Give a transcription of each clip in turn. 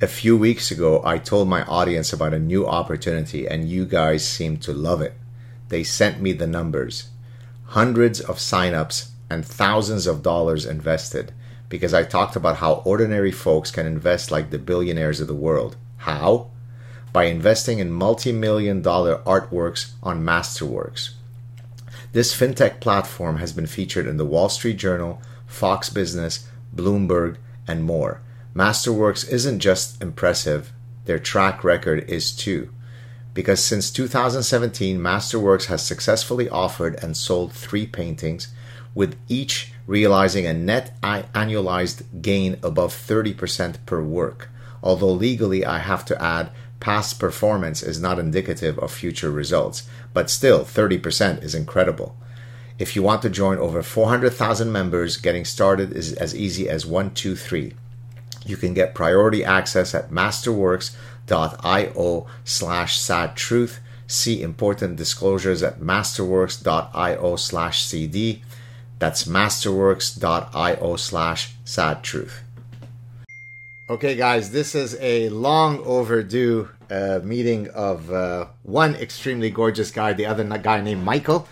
A few weeks ago, I told my audience about a new opportunity, and you guys seemed to love it. They sent me the numbers hundreds of signups and thousands of dollars invested because I talked about how ordinary folks can invest like the billionaires of the world. How? By investing in multi million dollar artworks on Masterworks. This fintech platform has been featured in the Wall Street Journal, Fox Business, Bloomberg, and more. Masterworks isn't just impressive, their track record is too. Because since 2017, Masterworks has successfully offered and sold three paintings, with each realizing a net annualized gain above 30% per work. Although legally, I have to add, past performance is not indicative of future results, but still, 30% is incredible. If you want to join over 400,000 members, getting started is as easy as 123. You can get priority access at masterworks.io slash Saad truth. See important disclosures at masterworks.io slash CD. That's masterworks.io slash Saad truth. Okay, guys, this is a long overdue uh, meeting of uh, one extremely gorgeous guy, the other guy named Michael.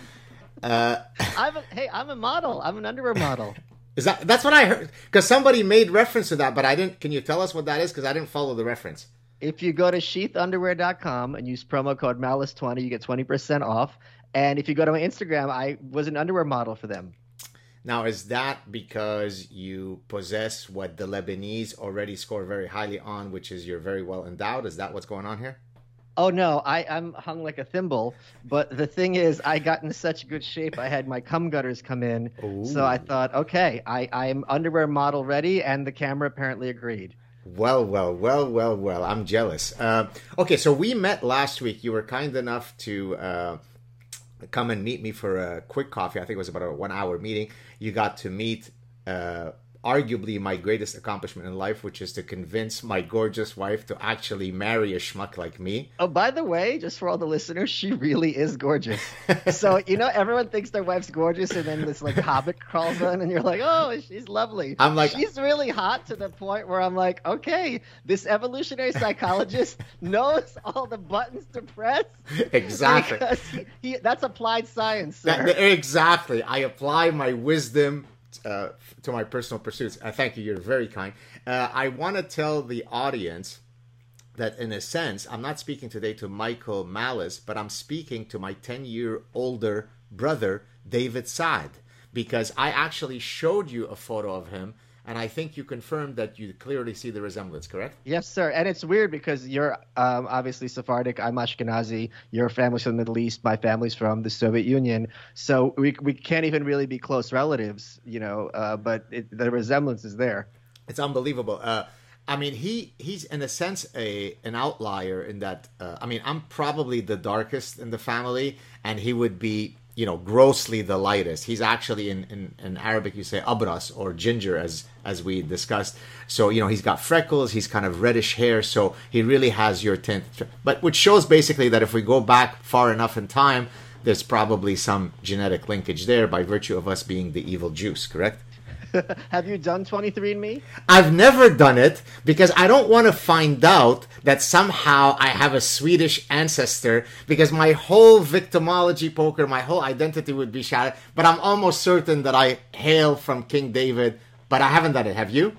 Uh, I'm a, hey, I'm a model. I'm an underwear model. Is that that's what I heard? Because somebody made reference to that, but I didn't. Can you tell us what that is? Because I didn't follow the reference. If you go to sheathunderwear.com and use promo code malice20, you get 20% off. And if you go to my Instagram, I was an underwear model for them. Now, is that because you possess what the Lebanese already score very highly on, which is you're very well endowed? Is that what's going on here? Oh no, I, I'm hung like a thimble. But the thing is, I got in such good shape. I had my cum gutters come in, Ooh. so I thought, okay, I, I'm underwear model ready, and the camera apparently agreed. Well, well, well, well, well. I'm jealous. Uh, okay, so we met last week. You were kind enough to uh, come and meet me for a quick coffee. I think it was about a one-hour meeting. You got to meet. Uh, arguably my greatest accomplishment in life, which is to convince my gorgeous wife to actually marry a schmuck like me. Oh, by the way, just for all the listeners, she really is gorgeous. so, you know, everyone thinks their wife's gorgeous, and then this like hobbit crawls in, and you're like, oh, she's lovely. I'm like, she's really hot to the point where I'm like, okay, this evolutionary psychologist knows all the buttons to press. Exactly. He, he, that's applied science. That, exactly. I apply my wisdom uh, to my personal pursuits. Uh, thank you. You're very kind. Uh, I want to tell the audience that, in a sense, I'm not speaking today to Michael Malice, but I'm speaking to my 10 year older brother, David Saad, because I actually showed you a photo of him and I think you confirmed that you clearly see the resemblance, correct? Yes, sir. And it's weird because you're um, obviously Sephardic. I'm Ashkenazi. Your family's from the Middle East. My family's from the Soviet Union. So we we can't even really be close relatives, you know. Uh, but it, the resemblance is there. It's unbelievable. Uh, I mean, he he's in a sense a an outlier in that. Uh, I mean, I'm probably the darkest in the family, and he would be you know grossly the lightest. He's actually in, in, in arabic you say abras or ginger as as we discussed. So you know he's got freckles he's kind of reddish hair so he really has your tint but which shows basically that if we go back far enough in time there's probably some genetic linkage there by virtue of us being the evil Jews correct Have you done 23andMe? I've never done it because I don't want to find out that somehow I have a Swedish ancestor because my whole victimology poker, my whole identity would be shattered. But I'm almost certain that I hail from King David, but I haven't done it. Have you?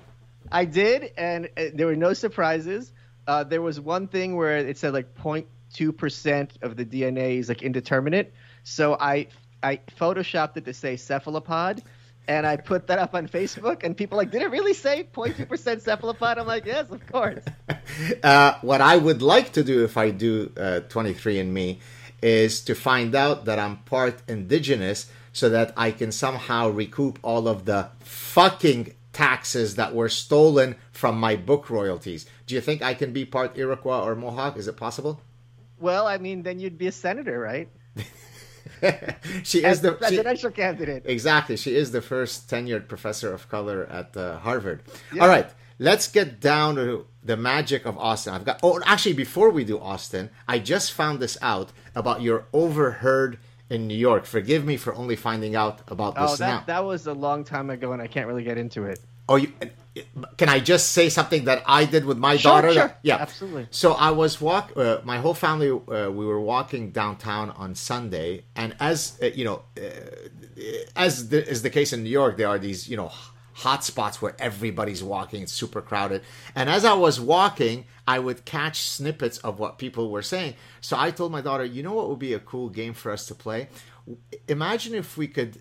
I did, and uh, there were no surprises. Uh, there was one thing where it said like 0.2% of the DNA is like indeterminate. So I I photoshopped it to say cephalopod and I put that up on Facebook, and people like, did it really say 0.2% cephalopod? I'm like, yes, of course. Uh, what I would like to do if I do uh, 23andMe is to find out that I'm part indigenous so that I can somehow recoup all of the fucking taxes that were stolen from my book royalties. Do you think I can be part Iroquois or Mohawk? Is it possible? Well, I mean, then you'd be a senator, right? she is the presidential she, candidate. Exactly. She is the first tenured professor of color at uh, Harvard. Yeah. All right. Let's get down to the magic of Austin. I've got. Oh, actually, before we do Austin, I just found this out about your overheard in New York. Forgive me for only finding out about this oh, that, now. that was a long time ago, and I can't really get into it. Oh, you, can I just say something that I did with my Sure, daughter? sure. Yeah, Absolutely. So I was walk. Uh, my whole family. Uh, we were walking downtown on Sunday, and as uh, you know, uh, as the, is the case in New York, there are these you know hot spots where everybody's walking. It's super crowded, and as I was walking, I would catch snippets of what people were saying. So I told my daughter, you know what would be a cool game for us to play? Imagine if we could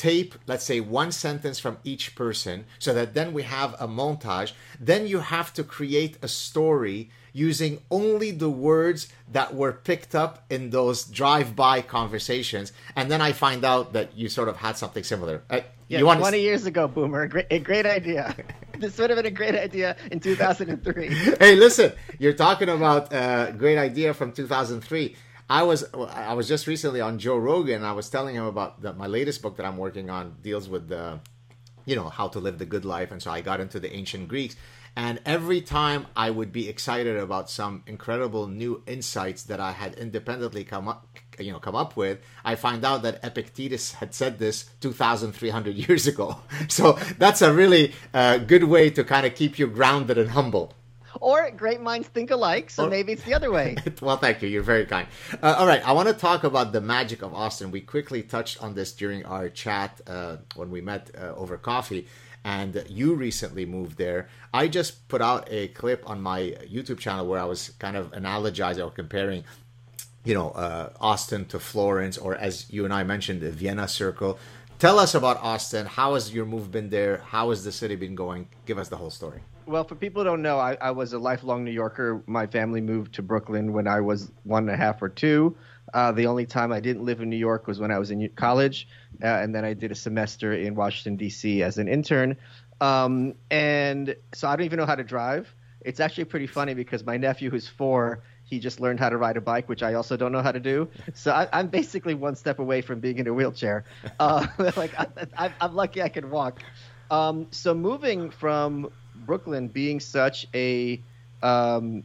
tape, let's say, one sentence from each person so that then we have a montage. Then you have to create a story using only the words that were picked up in those drive by conversations. And then I find out that you sort of had something similar. Uh, Yeah, you want 20 years ago, Boomer. A great, a great idea. this would have been a great idea in 2003. hey, listen, you're talking about a great idea from 2003. I was I was just recently on Joe Rogan. I was telling him about the, my latest book that I'm working on deals with the, you know, how to live the good life, and so I got into the ancient Greeks. And every time I would be excited about some incredible new insights that I had independently come up, you know, come up with, I find out that Epictetus had said this 2,300 years ago. So that's a really uh, good way to kind of keep you grounded and humble. Or great minds think alike, so Or- maybe it's the other way. well, thank you. You're very kind. Uh, all right, I want to talk about the magic of Austin. We quickly touched on this during our chat uh, when we met uh, over coffee, and you recently moved there. I just put out a clip on my YouTube channel where I was kind of analogizing or comparing, you know, uh, Austin to Florence, or as you and I mentioned, the Vienna Circle. Tell us about Austin. How has your move been there? How has the city been going? Give us the whole story. Well, for people who don't know, I, I was a lifelong New Yorker. My family moved to Brooklyn when I was one and a half or two. Uh, the only time I didn't live in New York was when I was in college, uh, and then I did a semester in Washington D.C. as an intern. Um, and so I don't even know how to drive. It's actually pretty funny because my nephew, who's four, he just learned how to ride a bike, which I also don't know how to do. So I, I'm basically one step away from being in a wheelchair. Uh, like I, I'm lucky I can walk. Um, so moving from Brooklyn being such a um,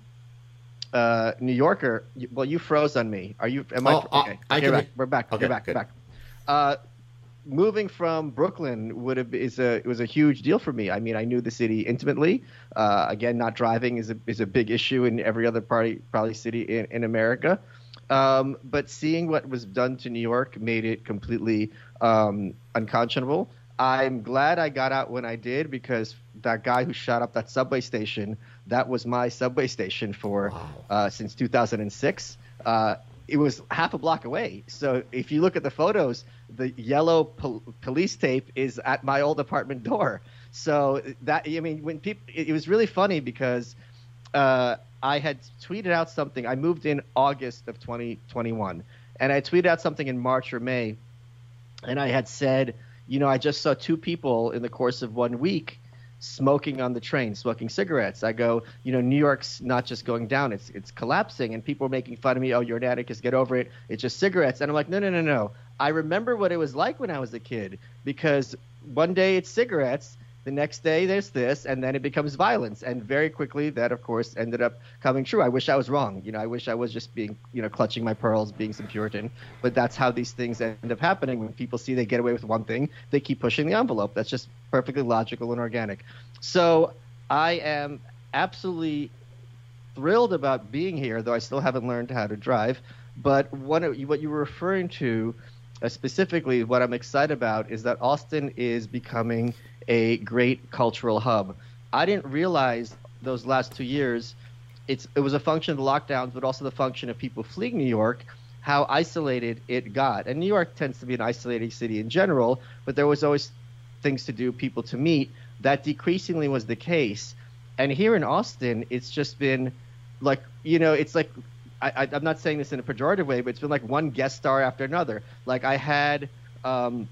uh, New Yorker, well, you froze on me. Are you? Am Oh, I? Okay, I okay, can- back. We're back. Okay, we're back. good. We're back. Uh, moving from Brooklyn would have is a it was a huge deal for me. I mean, I knew the city intimately. Uh, again, not driving is a is a big issue in every other party probably city in, in America. Um, but seeing what was done to New York made it completely um, unconscionable. I'm glad I got out when I did because that guy who shot up that subway station, that was my subway station for Wow. uh, since 2006. Uh, it was half a block away. So if you look at the photos, the yellow pol- police tape is at my old apartment door. So that I mean, when people, it, it was really funny because uh, I had tweeted out something. I moved in August of 2021, and I tweeted out something in March or May, and I had said, you know, I just saw two people in the course of one week smoking on the train, smoking cigarettes. I go, you know, New York's not just going down; it's it's collapsing, and people are making fun of me. Oh, you're an anarchist. Get over it. It's just cigarettes. And I'm like, no, no, no, no. I remember what it was like when I was a kid because one day it's cigarettes. The next day there's this, and then it becomes violence, and very quickly that, of course, ended up coming true. I wish I was wrong. You know, I wish I was just being, you know, clutching my pearls, being some Puritan. But that's how these things end up happening. When people see they get away with one thing, they keep pushing the envelope. That's just perfectly logical and organic. So I am absolutely thrilled about being here, though I still haven't learned how to drive. But one of, what you were referring to uh, specifically, what I'm excited about is that Austin is becoming a great cultural hub. I didn't realize those last two years. It's it was a function of the lockdowns, but also the function of people fleeing New York, how isolated it got. And New York tends to be an isolating city in general, but there was always things to do, people to meet. That decreasingly was the case. And here in Austin, it's just been like you know, it's like I, I'm not saying this in a pejorative way, but it's been like one guest star after another. Like I had um,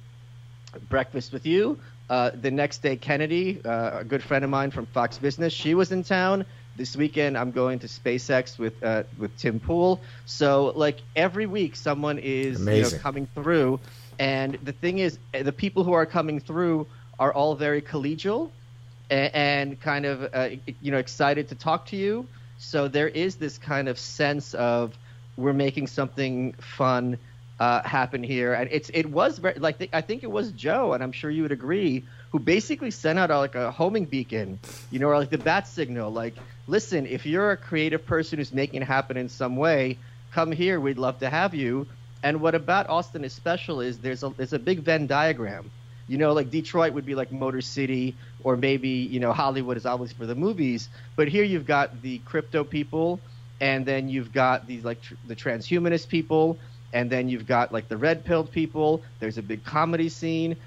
breakfast with you. Uh, the next day, Kennedy, uh, a good friend of mine from Fox Business, she was in town. This weekend, I'm going to SpaceX with uh, with Tim Pool. So, like every week, someone is you know, coming through, and the thing is, uh, the people who are coming through are all very collegial and, and kind of uh, you know excited to talk to you. So there is this kind of sense of we're making something fun uh, happen here, and it's it was very like the, I think it was Joe, and I'm sure you would agree, who basically sent out a, like a homing beacon, you know, or like the bat signal, like listen, if you're a creative person who's making it happen in some way, come here, we'd love to have you. And what about Austin is special is there's a there's a big Venn diagram. You know, like Detroit would be like Motor City, or maybe you know Hollywood is obviously for the movies, but here you've got the crypto people, and then you've got these like tr- the transhumanist people, and then you've got like the red pilled people. There's a big comedy scene.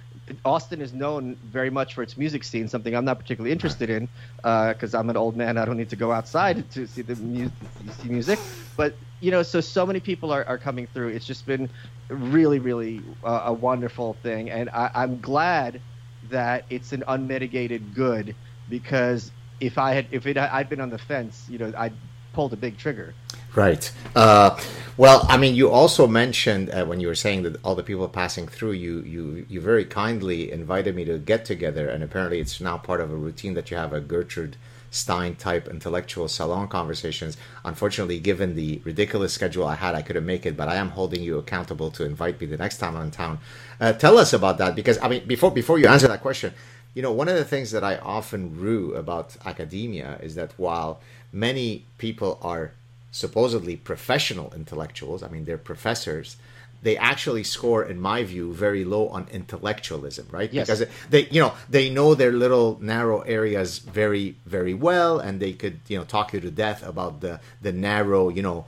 Austin is known very much for its music scene, something I'm not particularly interested in because uh, I'm an old man. I don't need to go outside to see the mu- see music. But you know, so so many people are, are coming through. It's just been really, really uh, a wonderful thing, and I, I'm glad that it's an unmitigated good because if I had if it I'd been on the fence, you know, I'd pulled a big trigger. Right. Uh, well, I mean, you also mentioned uh, when you were saying that all the people passing through, you, you, you very kindly invited me to get together, and apparently it's now part of a routine that you have a Gertrude Stein type intellectual salon conversations. Unfortunately, given the ridiculous schedule I had, I couldn't make it, but I am holding you accountable to invite me the next time I'm in town. Uh, tell us about that, because I mean, before before you answer that question, you know, one of the things that I often rue about academia is that while many people are supposedly professional intellectuals, I mean, they're professors, they actually score, in my view, very low on intellectualism, right? Yes. Because they, you know, they know their little narrow areas very, very well, and they could, you know, talk you to death about the the narrow, you know,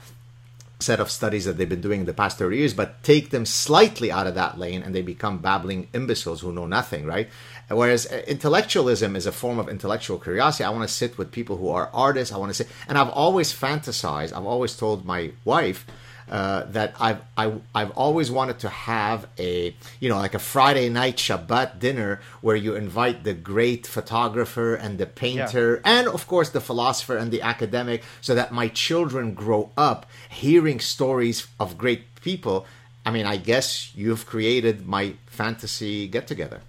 set of studies that they've been doing in the past 30 years, but take them slightly out of that lane and they become babbling imbeciles who know nothing, right? Whereas uh, intellectualism is a form of intellectual curiosity. I want to sit with people who are artists. I want to sit, and I've always fantasized. I've always told my wife uh, that I've I, have i have always wanted to have a you know like a Friday night Shabbat dinner where you invite the great photographer and the painter yeah. and of course the philosopher and the academic, so that my children grow up hearing stories of great people. I mean, I guess you've created my fantasy get together.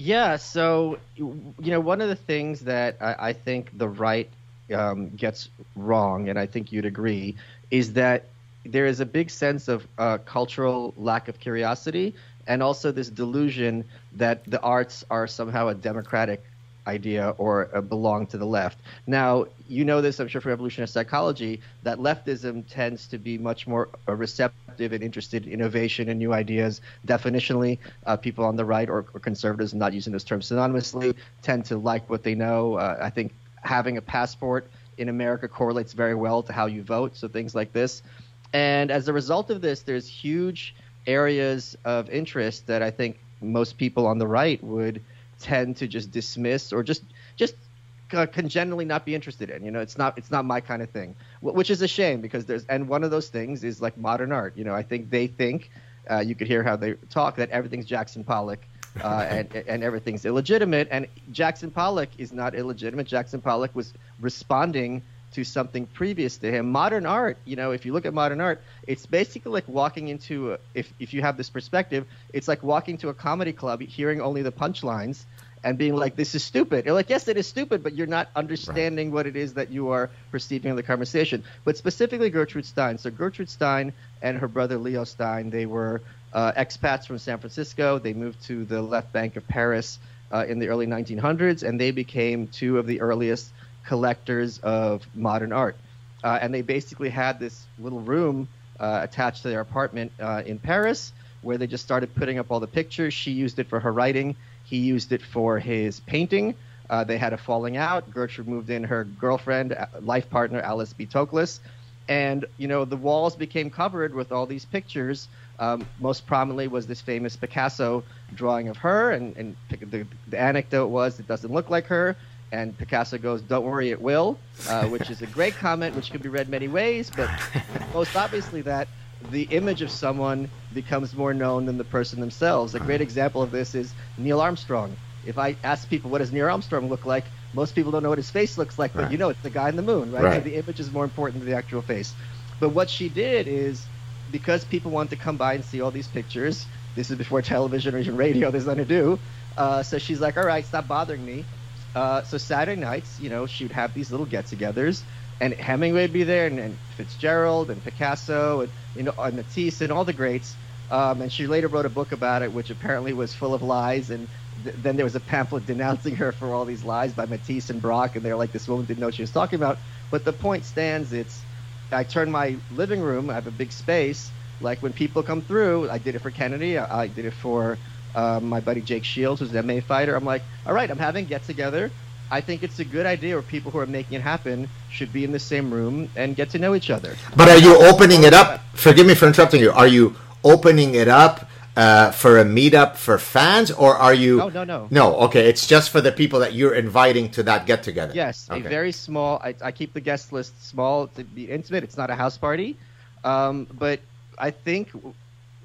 Yeah, so you know, one of the things that I, I think the right um, gets wrong, and I think you'd agree, is that there is a big sense of uh, cultural lack of curiosity, and also this delusion that the arts are somehow a democratic idea or uh, belong to the left. Now, you know this, I'm sure, from evolutionary psychology, that leftism tends to be much more uh, receptive and interested in innovation and new ideas. Definitionally, uh, people on the right or, or, conservatives, not using those terms synonymously, tend to like what they know. Uh, I think having a passport in America correlates very well to how you vote, so things like this. And as a result of this, there's huge areas of interest that I think most people on the right would – tend to just dismiss or just just uh, congenitally not be interested in. You know, it's not it's not my kind of thing, which is a shame because there's and one of those things is like modern art. You know, I think they think uh, you could hear how they talk that everything's Jackson Pollock. Uh, and and everything's illegitimate, and Jackson Pollock is not illegitimate. Jackson Pollock was responding to something previous to him. Modern art, you know, if you look at modern art, it's basically like walking into a, if if you have this perspective, it's like walking to a comedy club, hearing only the punchlines and being like, "This is stupid." You're like, "Yes, it is stupid," but you're not understanding right. what it is that you are perceiving in the conversation. But specifically, Gertrude Stein. So Gertrude Stein and her brother Leo Stein, they were uh, expats from San Francisco. They moved to the left bank of Paris uh, in the early 1900s, and they became two of the earliest collectors of modern art. Uh, and they basically had this little room uh, attached to their apartment uh, in Paris where they just started putting up all the pictures. She used it for her writing, he used it for his painting. Uh, they had a falling out. Gertrude moved in her girlfriend, uh, life partner, Alice B. Toklas. And, you know, the walls became covered with all these pictures. Um, most prominently was this famous Picasso drawing of her. And, and the, the anecdote was it doesn't look like her. And Picasso goes, "Don't worry, it will," uh, which is a great comment, which can be read many ways. But most obviously, that the image of someone becomes more known than the person themselves. A great example of this is Neil Armstrong. If I ask people what does Neil Armstrong look like, most people don't know what his face looks like, but right. you know it's the guy in the moon, right? right. So the image is more important than the actual face. But what she did is because people want to come by and see all these pictures. This is before television or even radio. There's nothing to do. Uh, so she's like, "All right, stop bothering me." Uh, so Saturday nights, you know, she'd have these little get-togethers, and Hemingway would be there, and, and Fitzgerald, and Picasso, and you know, and Matisse, and all the greats. Um, and she later wrote a book about it, which apparently was full of lies. And th- then there was a pamphlet denouncing her for all these lies by Matisse and Braque. And they're like, this woman didn't know what she was talking about. But the point stands. It's I turn my living room. I have a big space. Like when people come through, I did it for Kennedy. I, I did it for um, my buddy Jake Shields, who's an MMA fighter. I'm like, all right, I'm having get together. I think it's a good idea where people who are making it happen should be in the same room and get to know each other. But are you opening it up? Forgive me for interrupting you. Are you opening it up uh, for a meetup for fans, or are you? Oh no, no, no. Okay, it's just for the people that you're inviting to that get together. Yes, okay. a very small. I, I, keep the guest list small to be intimate. It's not a house party, um, but I think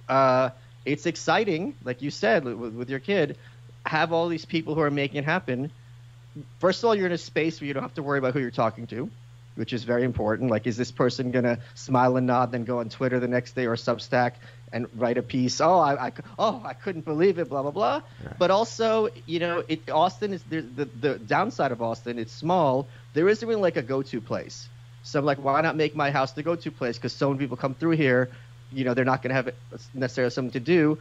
uh, it's exciting, like you said with, with your kid. Have all these people who are making it happen first of all, you're in a space where you don't have to worry about who you're talking to, which is very important. Like, is this person gonna smile and nod, then go on Twitter the next day or Substack and write a piece? Oh, I, I oh, I couldn't believe it, blah blah blah. Yeah. But also, you know, it, Austin is the, the the downside of Austin. It's small. There isn't really like a go-to place. So I'm like, why not make my house the go-to place? Because so many people come through here, you know, they're not going to have necessarily something to do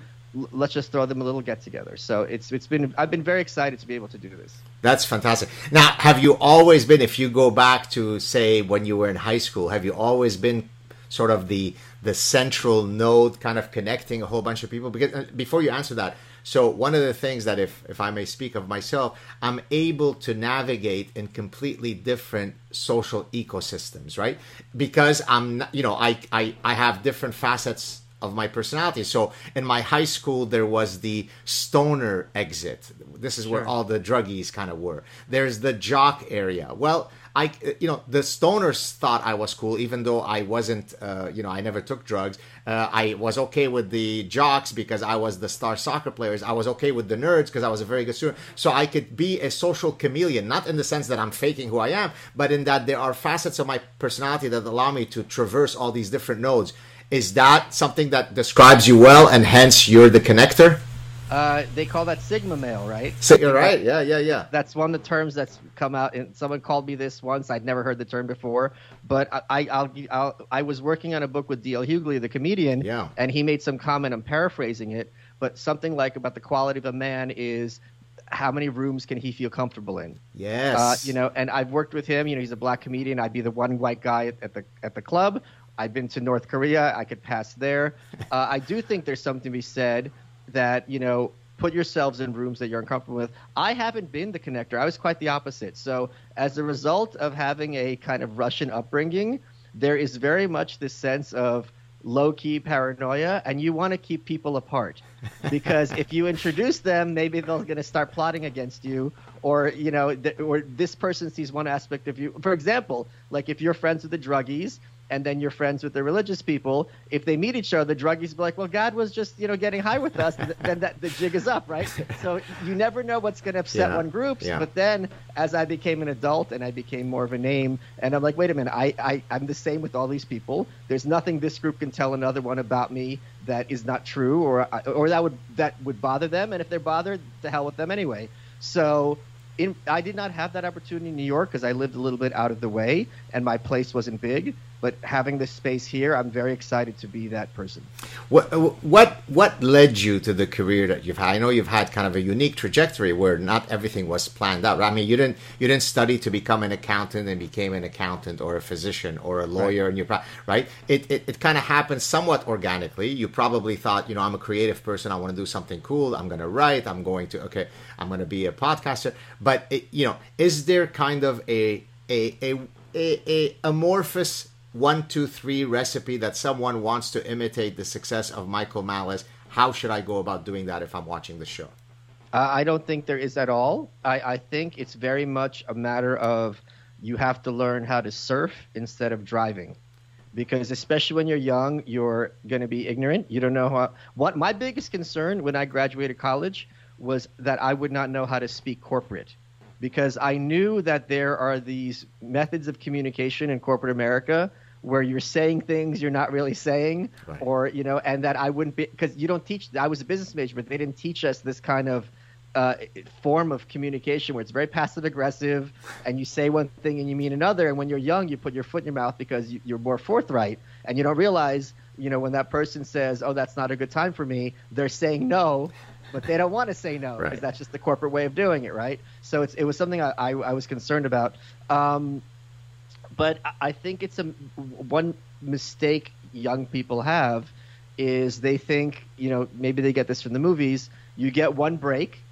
let's just throw them a little get together. So it's it's been I've been very excited to be able to do this. That's fantastic. Now, have you always been if you go back to say when you were in high school, have you always been sort of the the central node kind of connecting a whole bunch of people because uh, before you answer that so one of the things that if if i may speak of myself i'm able to navigate in completely different social ecosystems right because i'm you know i i, I have different facets of my personality. So in my high school, there was the stoner exit. This is sure. where all the druggies kind of were. There's the jock area. Well, I, you know, the stoners thought I was cool, even though I wasn't, uh, you know, I never took drugs. Uh, I was okay with the jocks because I was the star soccer players. I was okay with the nerds because I was a very good student. So I could be a social chameleon, not in the sense that I'm faking who I am, but in that there are facets of my personality that allow me to traverse all these different nodes. Is that something that describes you well, and hence you're the connector? Uh, they call that Sigma male, right? So you're right. Yeah, yeah, yeah. That's one of the terms that's come out. And someone called me this once. I'd never heard the term before, but I, I'll, I'll, i was working on a book with D.L. Hughley, the comedian, yeah. and he made some comment. I'm paraphrasing it, but something like about the quality of a man is how many rooms can he feel comfortable in? Yes. Uh, you know, and I've worked with him. You know, he's a black comedian. I'd be the one white guy at, at the at the club, I've been to North Korea. I could pass there. Uh, I do think there's something to be said that you know put yourselves in rooms that you're uncomfortable with. I haven't been the connector. I was quite the opposite. So as a result of having a kind of Russian upbringing, there is very much this sense of low key paranoia, and you want to keep people apart because if you introduce them, maybe they're going to start plotting against you, or you know, th- or this person sees one aspect of you. For example, like if you're friends with the druggies and then you're friends with the religious people. If they meet each other, the druggies be like, "Well, God was just you know getting high with us." then that the jig is up, right? So you never know what's going to upset yeah. one group. Yeah. But then, as I became an adult and I became more of a name, and I'm like, wait a minute, I, I I'm the same with all these people. There's nothing this group can tell another one about me that is not true, or or that would that would bother them. And if they're bothered, to hell with them anyway. So in, I did not have that opportunity in New York because I lived a little bit out of the way and my place wasn't big but having this space here, I'm very excited to be that person. What what what led you to the career that you've had? I know you've had kind of a unique trajectory where not everything was planned out. I mean, you didn't you didn't study to become an accountant and became an accountant or a physician or a lawyer, right. and you right. It it, it kind of happened somewhat organically. You probably thought, you know, I'm a creative person. I want to do something cool. I'm going to write. I'm going to okay. I'm going to be a podcaster. But it, you know, is there kind of a a a, a, a amorphous one, two, three recipe that someone wants to imitate the success of Michael Malice, how should I go about doing that if I'm watching the show? Uh, I don't think there is at all. I, I think it's very much a matter of you have to learn how to surf instead of driving because especially when you're young you're going to be ignorant you don't know how what my biggest concern when i graduated college was that i would not know how to speak corporate because i knew that there are these methods of communication in corporate america where you're saying things you're not really saying right. or you know and that i wouldn't be because you don't teach i was a business major but they didn't teach us this kind of uh, form of communication where it's very passive aggressive, and you say one thing and you mean another. And when you're young, you put your foot in your mouth because you, you're more forthright, and you don't realize, you know, when that person says, "Oh, that's not a good time for me," they're saying no, but they don't want to say no because Right. that's just the corporate way of doing it, right? So it's, it was something I, I, I was concerned about. Um, but I- think it's a one mistake young people have is they think you know maybe they get this from the movies. You get one break,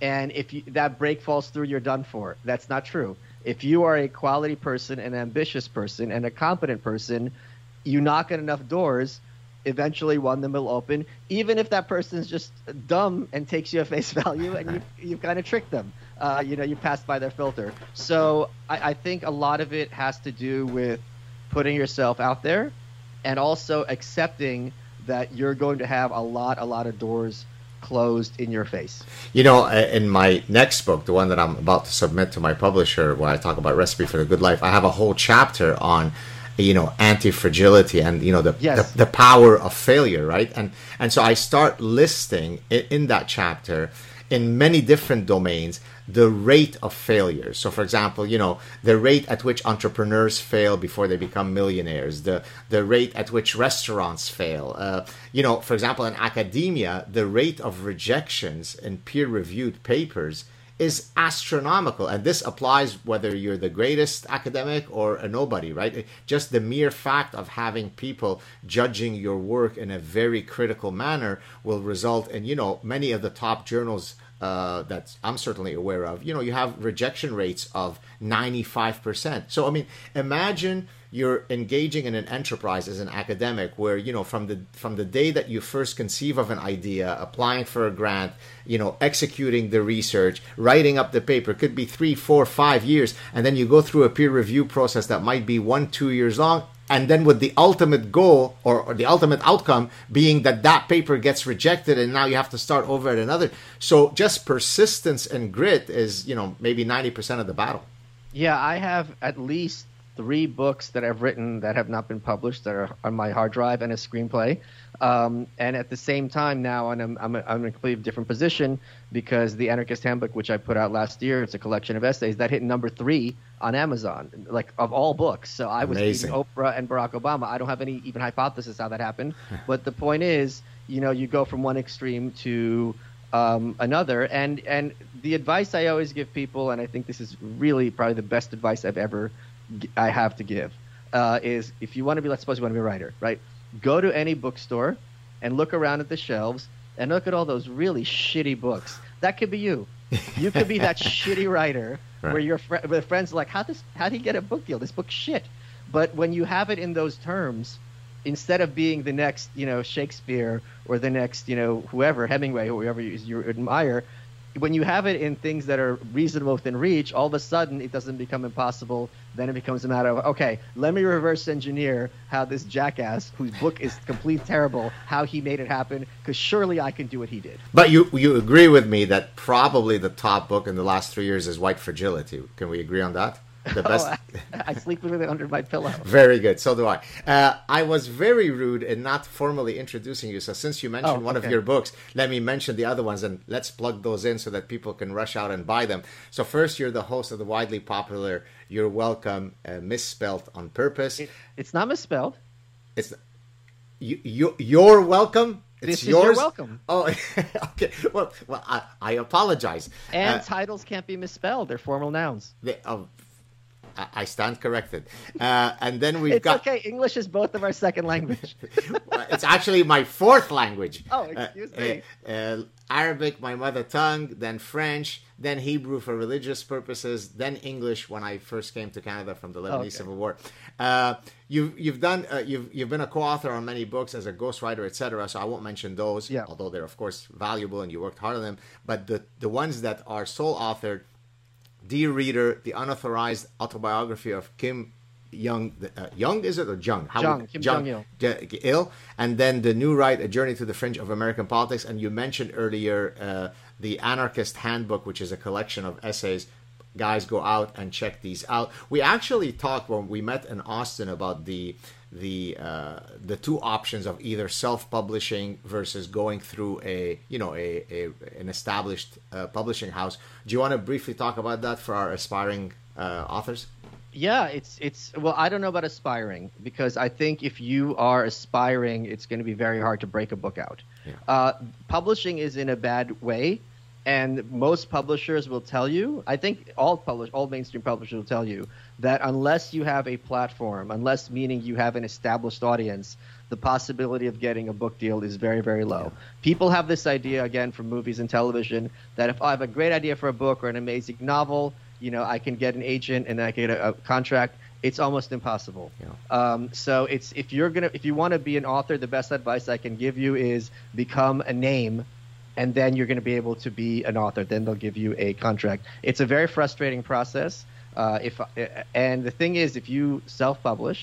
and if you, that break falls through, you're done for. That's not true. If you are a quality person, an ambitious person, and a competent person, you knock on enough doors. Eventually, one of them will open, even if that person is just dumb and takes you at face value, and you you've kind of tricked them. Uh, you know, you pass by their filter. So I, I think a lot of it has to do with putting yourself out there, and also accepting that you're going to have a lot, a lot of doors closed in your face. You know, uh, in my next book, the one that I'm about to submit to my publisher, where I talk about recipe for the good life, I have a whole chapter on, you know, anti-fragility and you know the Yes. the, the power of failure, right? And and so I start listing in, in that chapter in many different domains the rate of failure. So, for example, you know the rate at which entrepreneurs fail before they become millionaires, the the rate at which restaurants fail. Uh, you know, for example, in academia, the rate of rejections in peer-reviewed papers is astronomical and this applies whether you're the greatest academic or a nobody right just the mere fact of having people judging your work in a very critical manner will result in you know many of the top journals uh, that I'm certainly aware of, you know, you have rejection rates of 95%. So, I mean, imagine you're engaging in an enterprise as an academic where, you know, from the from the day that you first conceive of an idea, applying for a grant, you know, executing the research, writing up the paper, could be three, four, five years, and then you go through a peer review process that might be one, two years long, and then with the ultimate goal or, or the ultimate outcome being that that paper gets rejected and now you have to start over at another. So just persistence and grit is you know maybe 90% of the battle. Yeah, I have at least three books that I've written that have not been published that are on my hard drive and a screenplay. Um, and at the same time, now I'm, I'm, I'm in a completely different position because the Anarchist Handbook, which I put out last year, it's a collection of essays that hit number three on Amazon, like of all books. So I was Amazing. beating Oprah and Barack Obama. I don't have any even hypothesis how that happened, but the point is, you know, you go from one extreme to um, another. And and the advice I always give people, and I think this is really probably the best advice I've ever I have to give, uh, is if you want to be, let's suppose you want to be a writer, right? Go to any bookstore and look around at the shelves and look at all those really shitty books. That could be you. You could be that shitty writer Right. where your fr- where friends are like, how does how do you get a book deal? This book's shit. But when you have it in those terms, instead of being the next, you know, Shakespeare or the next, you know, whoever Hemingway or whoever you, you admire, when you have it in things that are reasonable within reach, all of a sudden it doesn't become impossible. Then it becomes a matter of okay, let me reverse engineer how this jackass, whose book is complete terrible, how he made it happen. Because surely I can do what he did. but you you agree with me that probably the top book in the last three years is white fragility can we agree on that the best Oh, I, I sleep with it under my pillow. Very good. So do I. Uh, I was very rude in not formally introducing you. So since you mentioned Oh, one of your books, let me mention the other ones and let's plug those in so that people can rush out and buy them. So first, you're the host of the widely popular "You're Welcome" uh, misspelt on purpose. It, it's not misspelled. It's you. you you're welcome. It's This yours. Welcome. Oh, okay. Well, well, I, I apologize. And Uh, titles can't be misspelled; they're formal nouns. the, uh, I stand corrected. Uh, and then we've It's got. okay. English is both of our second language. It's actually my fourth language. Oh, excuse Uh, me. uh, uh, Arabic, my mother tongue, then French, then Hebrew for religious purposes, then English when I first came to Canada from the Lebanese Okay. Civil War. Uh, you've you've done uh, you've you've been a co-author on many books as a ghostwriter, etc. So I won't mention those, Yeah. although they're of course valuable and you worked hard on them. But the the ones that are sole authored Dear Reader, the unauthorized autobiography of Kim Young, uh, Young is it or Jung? How Jung, would- Kim Jong-il. Il, and then the new right, A Journey to the Fringe of American Politics, and you mentioned earlier uh, the Anarchist Handbook, which is a collection of essays guys go out and check these out. We actually talked when we met in Austin about the the uh, the two options of either self-publishing versus going through a you know a, a an established uh, publishing house. Do you want to briefly talk about that for our aspiring uh, authors? Yeah, it's it's well, I don't know about aspiring because I think if you are aspiring, it's going to be very hard to break a book out. Yeah. Uh, publishing is in a bad way, and most publishers will tell you. I think all publish all mainstream publishers will tell you that unless you have a platform, unless meaning you have an established audience, the possibility of getting a book deal is very very low. People have this idea again from movies and television that if I have a great idea for a book or an amazing novel you know, I can get an agent and I can get a, a contract. It's almost impossible. Yeah. Um, so it's if you're gonna if you want to be an author, the best advice I can give you is become a name, and then you're going to be able to be an author. Then they'll give you a contract. It's a very frustrating process. Uh, if and the thing is, if you self-publish,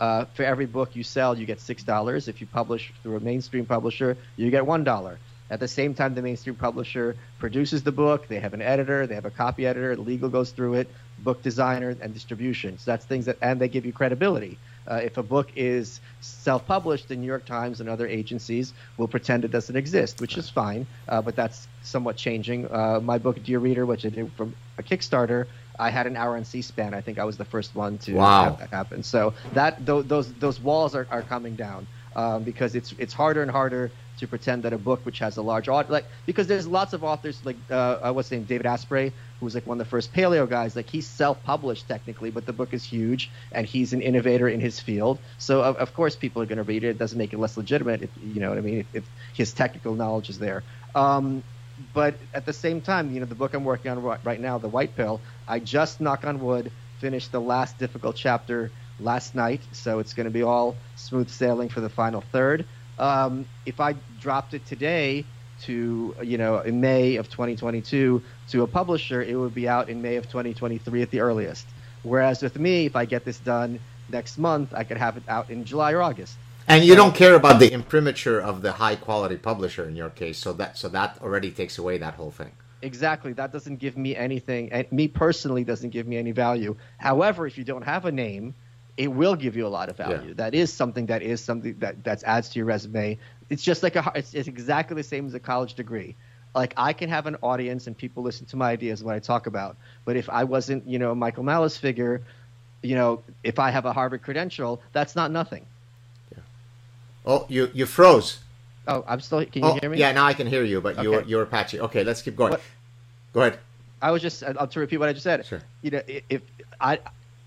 uh, for every book you sell, you get six dollars. If you publish through a mainstream publisher, you get one dollar. At the same time, the mainstream publisher produces the book. They have an editor, they have a copy editor, legal goes through it, book designer, and distribution. So that's things that, and they give you credibility. Uh, if a book is self-published, the New York Times and other agencies will pretend it doesn't exist, which is fine. Uh, but that's somewhat changing. Uh, my book, Dear Reader, which I did from a Kickstarter, I had an hour on C-SPAN. I think I was the first one to wow. have that happen. So that th- those those walls are, are coming down um, because it's it's harder and harder to pretend that a book which has a large audience, like because there's lots of authors like uh, what's his name, David Asprey, who was like one of the first paleo guys. Like he's self-published technically, but the book is huge, and he's an innovator in his field. So of, of course people are going to read it. It doesn't make it less legitimate. If, you know what I mean? If, if his technical knowledge is there. Um, but at the same time, you know, the book I'm working on right now, The White Pill, I just knock on wood finished the last difficult chapter last night, so it's going to be all smooth sailing for the final third. Um, if I dropped it today to you know in May of 2022 to a publisher, it would be out in May of 2023 at the earliest. Whereas with me, if I get this done next month, I could have it out in July or August. And you don't care about the imprimatur of the high quality publisher in your case, so that so that already takes away that whole thing. Exactly. That doesn't give me anything. And me personally doesn't give me any value. However, if you don't have a name, it will give you a lot of value. Yeah. That is something that is something that that adds to your resume. It's just like a it's, it's exactly the same as a college degree. Like I can have an audience and people listen to my ideas when I talk about. But if I wasn't, you know, a Michael Malice figure, you know, if I have a Harvard credential, that's not nothing. Yeah. Oh, you you froze. Oh, I'm still. Can you oh, hear me? Yeah, now I can hear you, but you're you're patchy. Okay, let's keep going. Go ahead. I was just I'll to repeat what I just said. Sure. You know, if I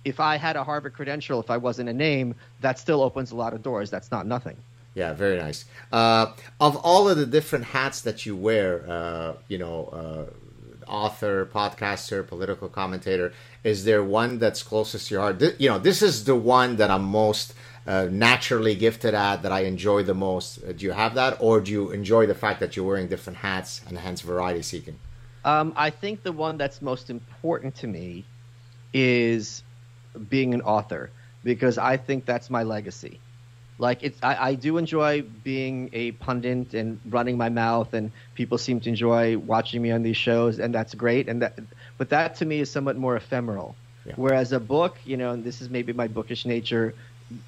if I had a Harvard credential, if I wasn't a name, that still opens a lot of doors. That's not nothing. Yeah, very nice. Uh, of all of the different hats that you wear, uh, you know, uh, author, podcaster, political commentator, is there one that's closest to your heart? Th- you know, this is the one that I'm most uh, naturally gifted at, that I enjoy the most. Uh, do you have that, or do you enjoy the fact that you're wearing different hats and hence variety seeking? Um, I think the one that's most important to me is being an author because I think that's my legacy. Like it's, I, I do enjoy being a pundit and running my mouth, and people seem to enjoy watching me on these shows, and that's great. And that, but that to me is somewhat more ephemeral. Yeah. Whereas a book, you know, and this is maybe my bookish nature,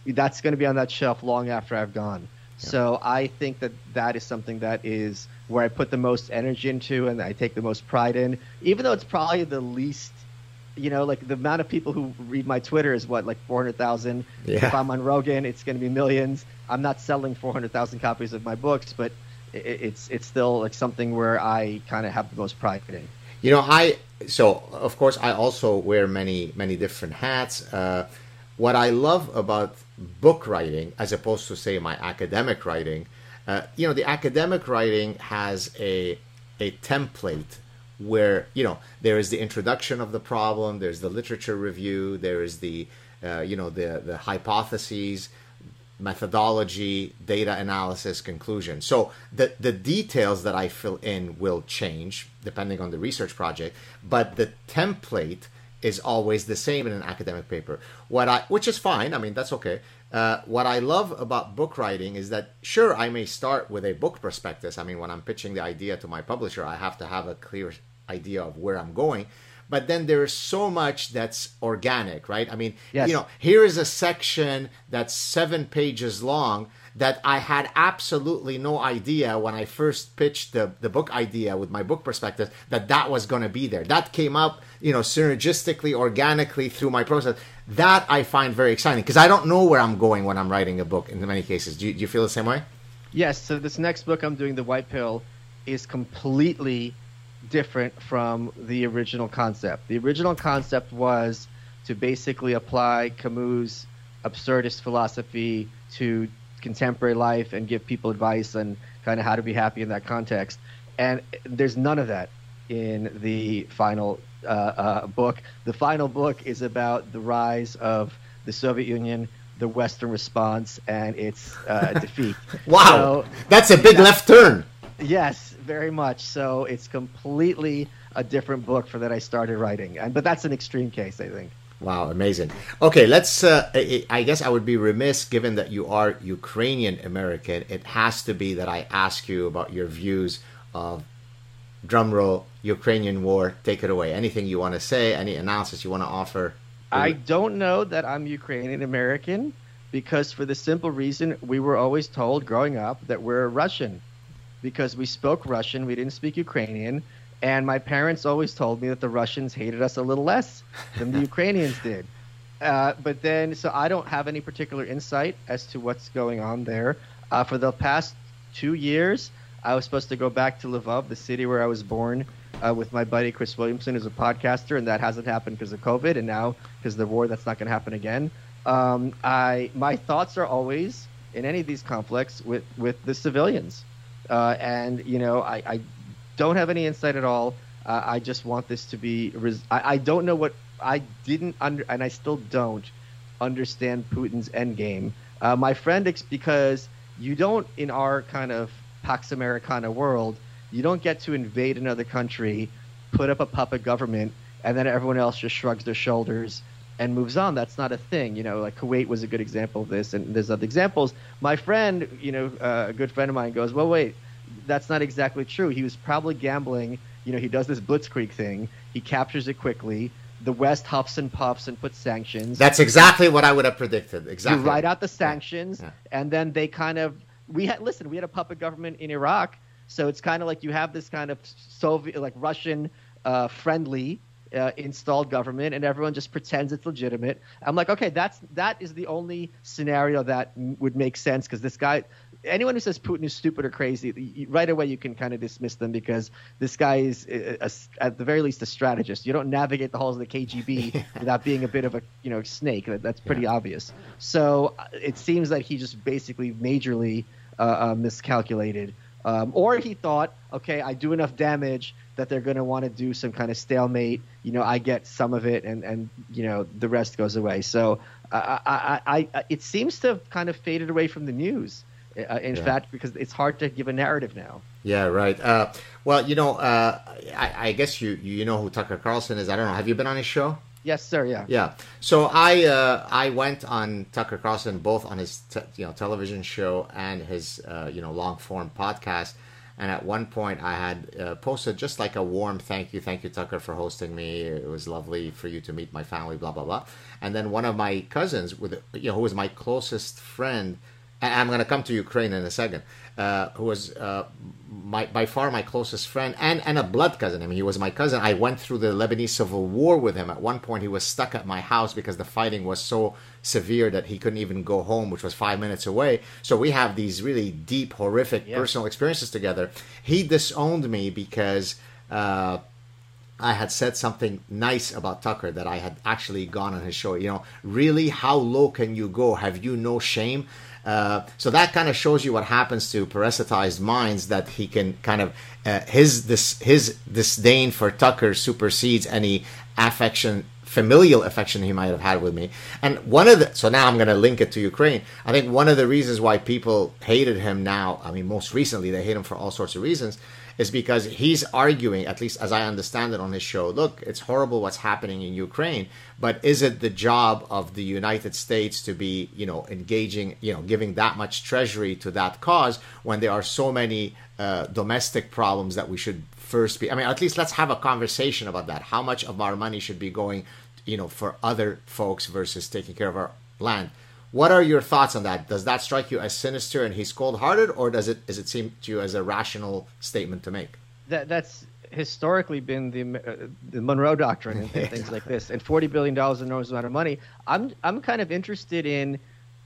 that's going to be on that shelf long after I've gone. So I think that that is something that is where I put the most energy into and I take the most pride in, even though it's probably the least, you know, like the amount of people who read my Twitter is what, like 400,000. Yeah. If I'm on Rogan, it's going to be millions. I'm not selling 400,000 copies of my books, but i- it's it's still like something where I kind of have the most pride in. You know, I so of course I also wear many many different hats. Uh, what I love about book writing, as opposed to say my academic writing, uh, you know, the academic writing has a a template where you know there is the introduction of the problem, there's the literature review, there is the uh, you know the the hypotheses, methodology, data analysis, conclusion. So the the details that I fill in will change depending on the research project, but the template is always the same in an academic paper. What I which is fine. I mean that's okay. Uh, what I love about book writing is that sure I may start with a book prospectus. I mean when I'm pitching the idea to my publisher, I have to have a clear idea of where I'm going. but then there is so much that's organic, right? I mean, Yes. you know, here is a section that's seven pages long that I had absolutely no idea when I first pitched the, the book idea with my book perspective that that was going to be there. That came up, you know, synergistically, organically through my process. That I find very exciting because I don't know where I'm going when I'm writing a book in many cases. Do you, do you feel the same way? Yes, so this next book I'm doing, The White Pill, is completely different from the original concept. The original concept was to basically apply Camus' absurdist philosophy to contemporary life and give people advice on kind of how to be happy in that context. And there's none of that in the final uh, uh, book. The final book is about the rise of the Soviet Union, the Western response, and its uh, defeat. Wow, So, that's a big left turn. Yes, very much. So it's completely a different book for that I started writing, and but that's an extreme case, I think. Wow, amazing. Okay, let's. Uh, I I guess I would be remiss, given that you are Ukrainian American. It has to be that I ask you about your views of drumroll Ukrainian war. Take it away. Anything you want to say? Any analysis you want to offer? I don't know that I'm Ukrainian American because, for the simple reason, we were always told growing up that we're Russian because we spoke Russian, we didn't speak Ukrainian, and my parents always told me that the Russians hated us a little less than the Ukrainians did. Uh, but then, so I don't have any particular insight as to what's going on there. Uh, for the past two years, I was supposed to go back to Lvov, the city where I was born, uh, with my buddy Chris Williamson, who's a podcaster, and that hasn't happened because of COVID, and now because of the war, that's not going to happen again. Um, I my thoughts are always in any of these conflicts with with the civilians, uh, and you know I, I don't have any insight at all. Uh, I just want this to be. Res- I, I don't know what I didn't under, and I still don't understand Putin's endgame. Uh, my friend, ex- because you don't in our kind of Pax Americana world, you don't get to invade another country, put up a puppet government, and then everyone else just shrugs their shoulders and moves on. That's not a thing. You know, like Kuwait was a good example of this, and there's other examples. My friend, you know, uh, a good friend of mine goes, well, wait, that's not exactly true. He was probably gambling. You know, he does this blitzkrieg thing. He captures it quickly. The West huffs and puffs and puts sanctions. That's exactly what I would have predicted. Exactly. You write out the sanctions, Yeah. and then they kind of we had listen. We had a puppet government in Iraq, so it's kind of like you have this kind of Soviet, like Russian uh, friendly uh, installed government, and everyone just pretends it's legitimate. I'm like, okay, that's that is the only scenario that m- would make sense because this guy. Anyone who says Putin is stupid or crazy, y- right away you can kind of dismiss them because this guy is, a, a- at the very least, a strategist. You don't navigate the halls of the KGB without being a bit of a you know snake. That, that's pretty obvious. So uh, it seems that he just basically majorly uh, uh, miscalculated, um, or he thought, okay, I do enough damage that they're going to want to do some kind of stalemate. You know, I get some of it, and and you know the rest goes away. So uh, I, I, I, it seems to have kind of faded away from the news. Uh, in Yeah. fact, because it's hard to give a narrative now. Yeah, right. Uh, well, you know, uh, I, I guess you you know who Tucker Carlson is. I don't know. Have you been on his show? Yes, sir. Yeah. Yeah. So I uh, I went on Tucker Carlson both on his te- you know television show and his uh, you know long form podcast. And at one point, I had uh, posted just like a warm thank you, thank you Tucker for hosting me. It was lovely for you to meet my family, blah blah blah. And then one of my cousins, with you know, who was my closest friend, I'm going to come to Ukraine in a second, uh, who was uh, my by far my closest friend and, and a blood cousin. I mean, he was my cousin. I went through the Lebanese civil war with him. At one point, he was stuck at my house because the fighting was so severe that he couldn't even go home, which was five minutes away. So we have these really deep, horrific Yeah. personal experiences together. He disowned me because. Uh, I had said something nice about Tucker that I had actually gone on his show. You know, really, how low can you go? Have you no shame? Uh, so that kind of shows you what happens to parasitized minds that he can kind of uh, his this his disdain for Tucker supersedes any affection familial affection he might have had with me. And one of the so now i'm going to link it to ukraine. I think one of the reasons why people hated him now i mean most recently they hate him for all sorts of reasons is because he's arguing, at least as I understand it on his show, look, it's horrible what's happening in Ukraine, but is it the job of the United States to be, you know, engaging, you know, giving that much treasury to that cause when there are so many uh, domestic problems that we should first be? I mean, at least let's have a conversation about that. How much of our money should be going, you know, for other folks versus taking care of our land? What are your thoughts on that? Does that strike you as sinister and he's cold-hearted, or does it does it seem to you as a rational statement to make? That that's historically been the uh, the Monroe Doctrine and, and things like this. And forty billion dollars is an enormous amount of money. I'm I'm kind of interested in.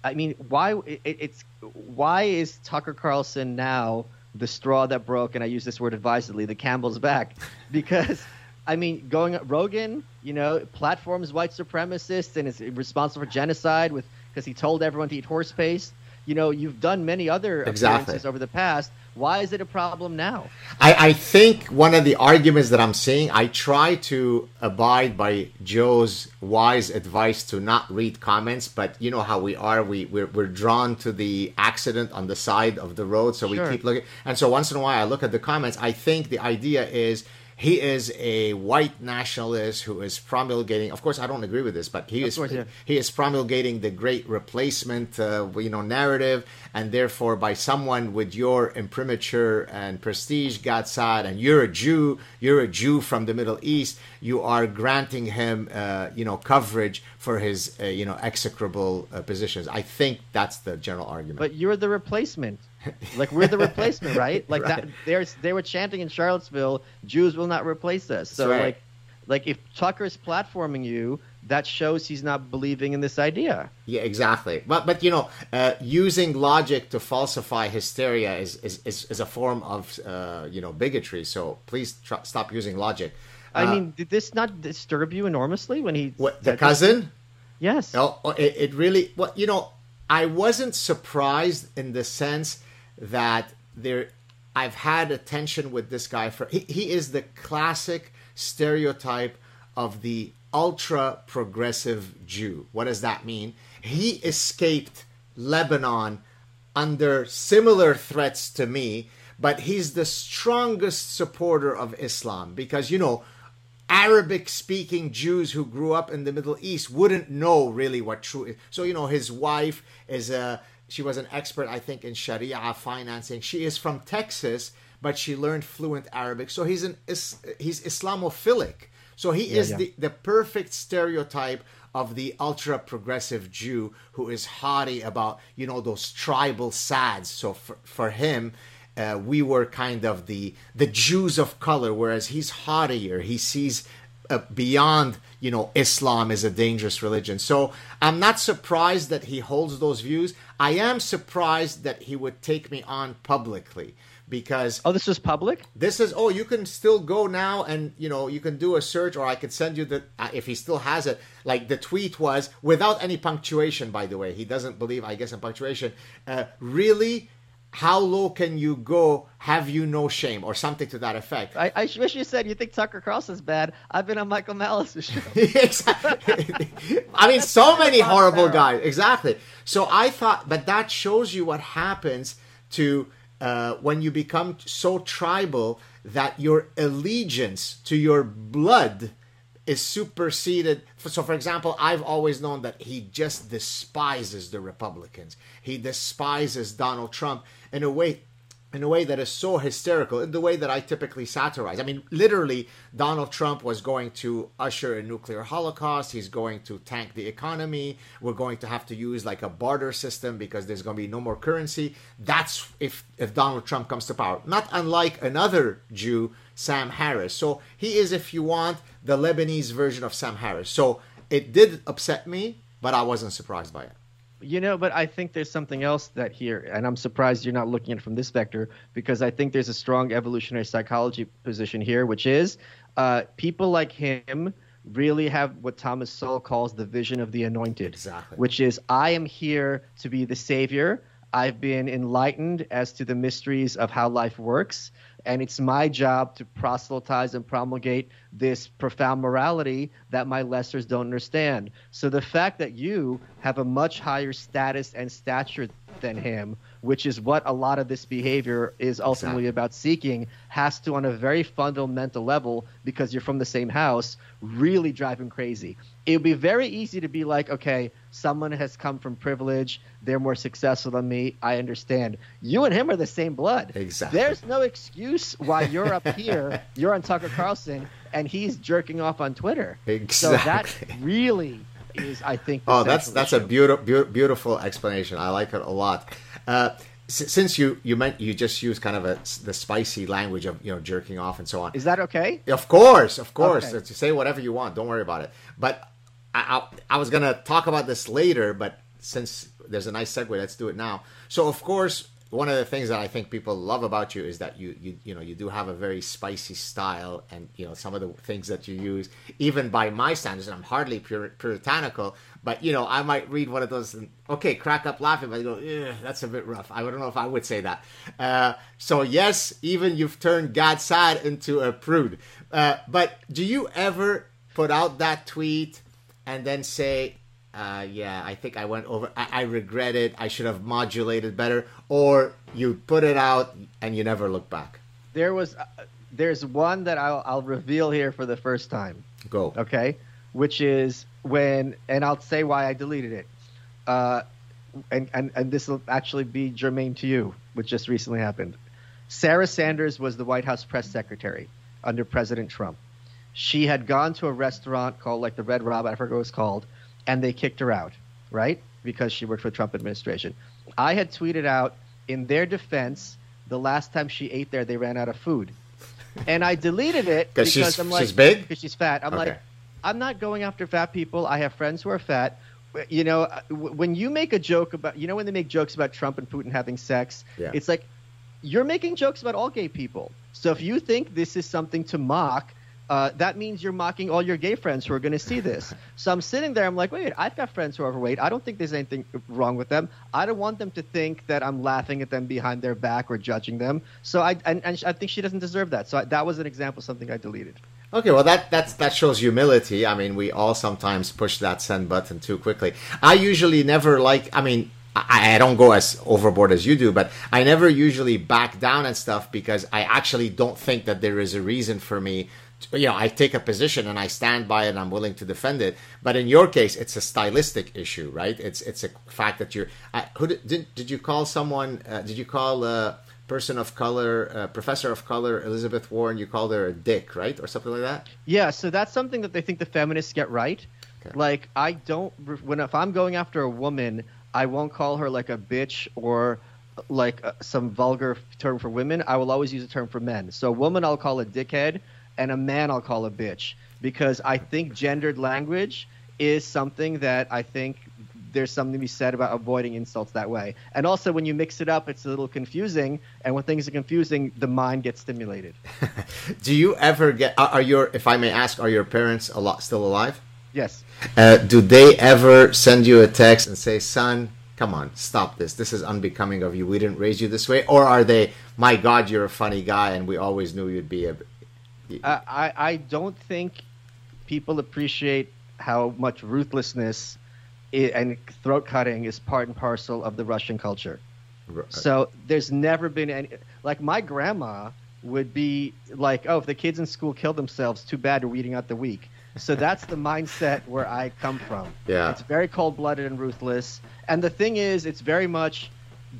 I mean, why it, it's why is Tucker Carlson now the straw that broke? And I use this word advisedly, the Campbell's back, because. I mean, going Rogan, you know, platforms white supremacists and is responsible for genocide with because he told everyone to eat horse paste. You know, you've done many other exactly. over the past. Why is it a problem now? I, I, think one of the arguments that I'm seeing, I try to abide by Joe's wise advice to not read comments, but you know how we are. We, we're, we're drawn to the accident on the side of the road, so sure. we keep looking. And so once in a while, I look at the comments. I think the idea is he is a white nationalist who is promulgating. Of course, I don't agree with this, but he of is course, yeah. he is promulgating the great replacement, uh, you know, narrative, and therefore, by someone with your imprimatur and prestige, Gad Saad, and you're a Jew, you're a Jew from the Middle East, you are granting him, uh, you know, coverage for his, uh, you know, execrable uh, positions. I think that's the general argument. But you're the replacement. Like we're the replacement, right? Like right. that. There's they were chanting in Charlottesville, Jews will not replace us. So right. like, like if Tucker's platforming you, that shows he's not believing in this idea. Yeah, exactly. But but you know, uh, using logic to falsify hysteria is is, is, is a form of uh, you know bigotry. So please tr- stop using logic. I uh, mean, did this not disturb you enormously when he what the cousin? This? Yes. Oh, it, it really. Well, you know, I wasn't surprised in the sense that there I've had a tension with this guy for he, he is the classic stereotype of the ultra progressive Jew. What does that mean? He escaped Lebanon under similar threats to me, but he's the strongest supporter of Islam because you know Arabic speaking Jews who grew up in the Middle East wouldn't know really what true is. So, you know, his wife is a she was an expert, I think, in Sharia financing. She is from Texas, but she learned fluent Arabic. So he's an he's Islamophilic. So he yeah, is yeah. the the perfect stereotype of the ultra progressive Jew who is haughty about you know those tribal Saads. So for for him. Uh, we were kind of the the Jews of color, whereas he's haughtier. He sees uh, beyond you know Islam is a dangerous religion. So I'm not surprised that he holds those views. I am surprised that he would take me on publicly because oh this is public? this is oh you can still go now and you know you can do a search or i could send you the uh, if he still has it. Like the tweet was without any punctuation by the way. He doesn't believe i guess in punctuation. Uh, really how low can you go? Have you no shame, or something to that effect? I, I wish you said you think Tucker Cross is bad. I've been on Michael Malice's show. exactly. I mean, so many horrible guys. Exactly. So I thought, but that shows you what happens to uh, when you become so tribal that your allegiance to your blood is superseded. So, for example, I've always known that he just despises the Republicans. He despises Donald Trump in a way in a way that is so hysterical, in the way that I typically satirize. I mean, literally, Donald Trump was going to usher a nuclear holocaust. He's going to tank the economy. We're going to have to use like a barter system because there's going to be no more currency. That's if if Donald Trump comes to power. Not unlike another Jew, Sam Harris. So he is, if you want, the Lebanese version of Sam Harris. So it did upset me, but I wasn't surprised by it. You know, but I think there's something else that here, and I'm surprised you're not looking at it from this vector because I think there's a strong evolutionary psychology position here, which is uh, people like him really have what Thomas Sowell calls the vision of the anointed. Exactly. Which is, I am here to be the savior. I've been enlightened as to the mysteries of how life works and it's my job to proselytize and promulgate this profound morality that my lessers don't understand. So the fact that you have a much higher status and stature than him, which is what a lot of this behavior is ultimately Exactly. about seeking, has to, on a very fundamental level, because you're from the same house, really drive him crazy. It would be very easy to be like, okay, someone has come from privilege, they're more successful than me, I understand. You and him are the same blood. Exactly. There's no excuse why you're up here, you're on Tucker Carlson, and he's jerking off on Twitter. Exactly. So that really is, I think. the Oh, that's that's a beautiful beautiful explanation. I like it a lot. Uh, since you you meant you just use kind of a the spicy language of you know jerking off and so on. Is that okay? Of course, of course. Okay. To say whatever you want. Don't worry about it. But I, I, I was gonna talk about this later, but since there's a nice segue, let's do it now. So, of course, one of the things that I think people love about you is that you you you know you do have a very spicy style, and you know some of the things that you use, even by my standards, and I'm hardly pur- puritanical, but you know I might read one of those and okay, crack up laughing, but I go, "Ugh, that's a bit rough. I don't know if I would say that. Uh, so yes, even you've turned Gad Saad into a prude. Uh, but do you ever put out that tweet and then say, uh, yeah, I think I went over. I, I regret it. I should have modulated better. Or you put it out and you never look back. There was, uh, there's one that I'll, I'll reveal here for the first time. Go. Okay, which is when, and I'll say why I deleted it. Uh, and and and this will actually be germane to you, which just recently happened. Sarah Sanders was the White House press secretary under President Trump. She had gone to a restaurant called like the Red Robin, I forget what it was called, and they kicked her out, right? Because she worked for the Trump administration. I had tweeted out in their defense, the last time she ate there, they ran out of food. And I deleted it because she's- I'm like, she's big? Because she's fat. I'm like, I'm not going after fat people. I have friends who are fat. You know, uh, when you make a joke about, you know, when they make jokes about Trump and Putin having sex, Yeah. it's like you're making jokes about all gay people. So if you think this is something to mock, uh, that means you're mocking all your gay friends who are going to see this. so I'm sitting there, I'm like, wait, I've got friends who are overweight. I don't think there's anything wrong with them. I don't want them to think that I'm laughing at them behind their back or judging them. So I, and, and I think she doesn't deserve that. So I, that was an example of something I deleted. Okay, well that that's that shows humility. I mean, we all sometimes push that send button too quickly. I usually never like. I mean, I, I don't go as overboard as you do, but I never usually back down and stuff because I actually don't think that there is a reason for me. You know, I take a position and I stand by it. and I'm willing to defend it. But in your case, it's a stylistic issue, right? It's it's a fact that you're. I, who did, did did you call someone? Uh, did you call? a person of color, uh, professor of color, Elizabeth Warren, you called her a dick, right? Or something like that? Yeah, so that's something that they think the feminists get right. Okay. Like I don't when if I'm going after a woman, I won't call her like a bitch or like uh, some vulgar term for women. I will always use a term for men. So a woman I'll call a dickhead and a man I'll call a bitch because I think gendered language is something that I think there's something to be said about avoiding insults that way. And also when you mix it up, it's a little confusing, and when things are confusing, the mind gets stimulated. Do you ever get? Are your, if I may ask, are your parents a lot still alive? Yes. Uh, do they ever send you a text and say, "Son, come on, stop this. This is unbecoming of you. We didn't raise you this way." Or are they, "My God, you're a funny guy, and we always knew you'd be a." I, I I don't think people appreciate how much ruthlessness and throat cutting is part and parcel of the Russian culture. Uh, so there's never been any like my grandma would be like, oh, if the kids in school kill themselves, too bad we're weeding out the weak. So that's the mindset where I come from. Yeah. It's very cold blooded and ruthless. And the thing is, it's very much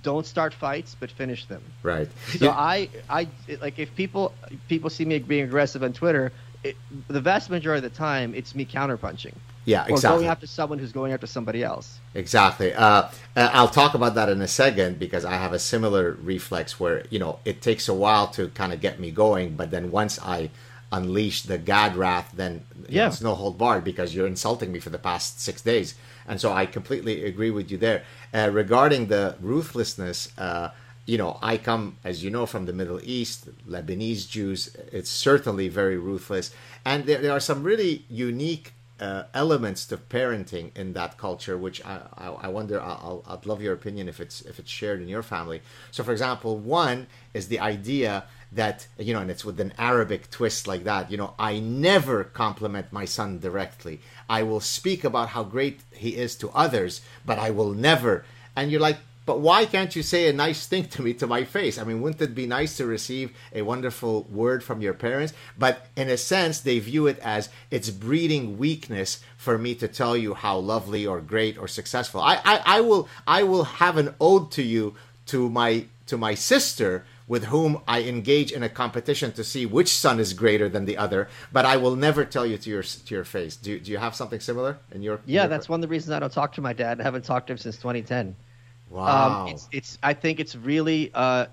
don't start fights, but finish them. right. So You- I, I like if people people see me being aggressive on Twitter, it, the vast majority of the time it's me counterpunching yeah, exactly or going after someone who's going after somebody else. Exactly. Uh, uh, I'll talk about that in a second because I have a similar reflex where you know it takes a while to kind of get me going, but then once I unleash the God wrath, then know, Yeah. it's no hold barred because you're insulting me for the past six days, and so I completely agree with you there. Uh, regarding the ruthlessness, uh, you know, I come as you know from the Middle East, Lebanese Jews. It's certainly very ruthless, and there, there are some really unique uh, elements to parenting in that culture, which I, I, I wonder. I'll, I'd love your opinion if it's if it's shared in your family. So, for example, one is the idea that you know, and it's with an Arabic twist like that. You know, I never compliment my son directly. I will speak about how great he is to others, but I will never. And you're like, but why can't you say a nice thing to me to my face? I mean, wouldn't it be nice to receive a wonderful word from your parents? But in a sense, they view it as it's breeding weakness for me to tell you how lovely or great or successful. I, I, I will I will have an ode to you to my to my sister with whom I engage in a competition to see which son is greater than the other, but I will never tell you to your to your face. Do, do you have something similar in your? Yeah, your that's one of the reasons I don't talk to my dad. I haven't talked to him since 2010. Wow. Um, it's, it's I think it's really uh,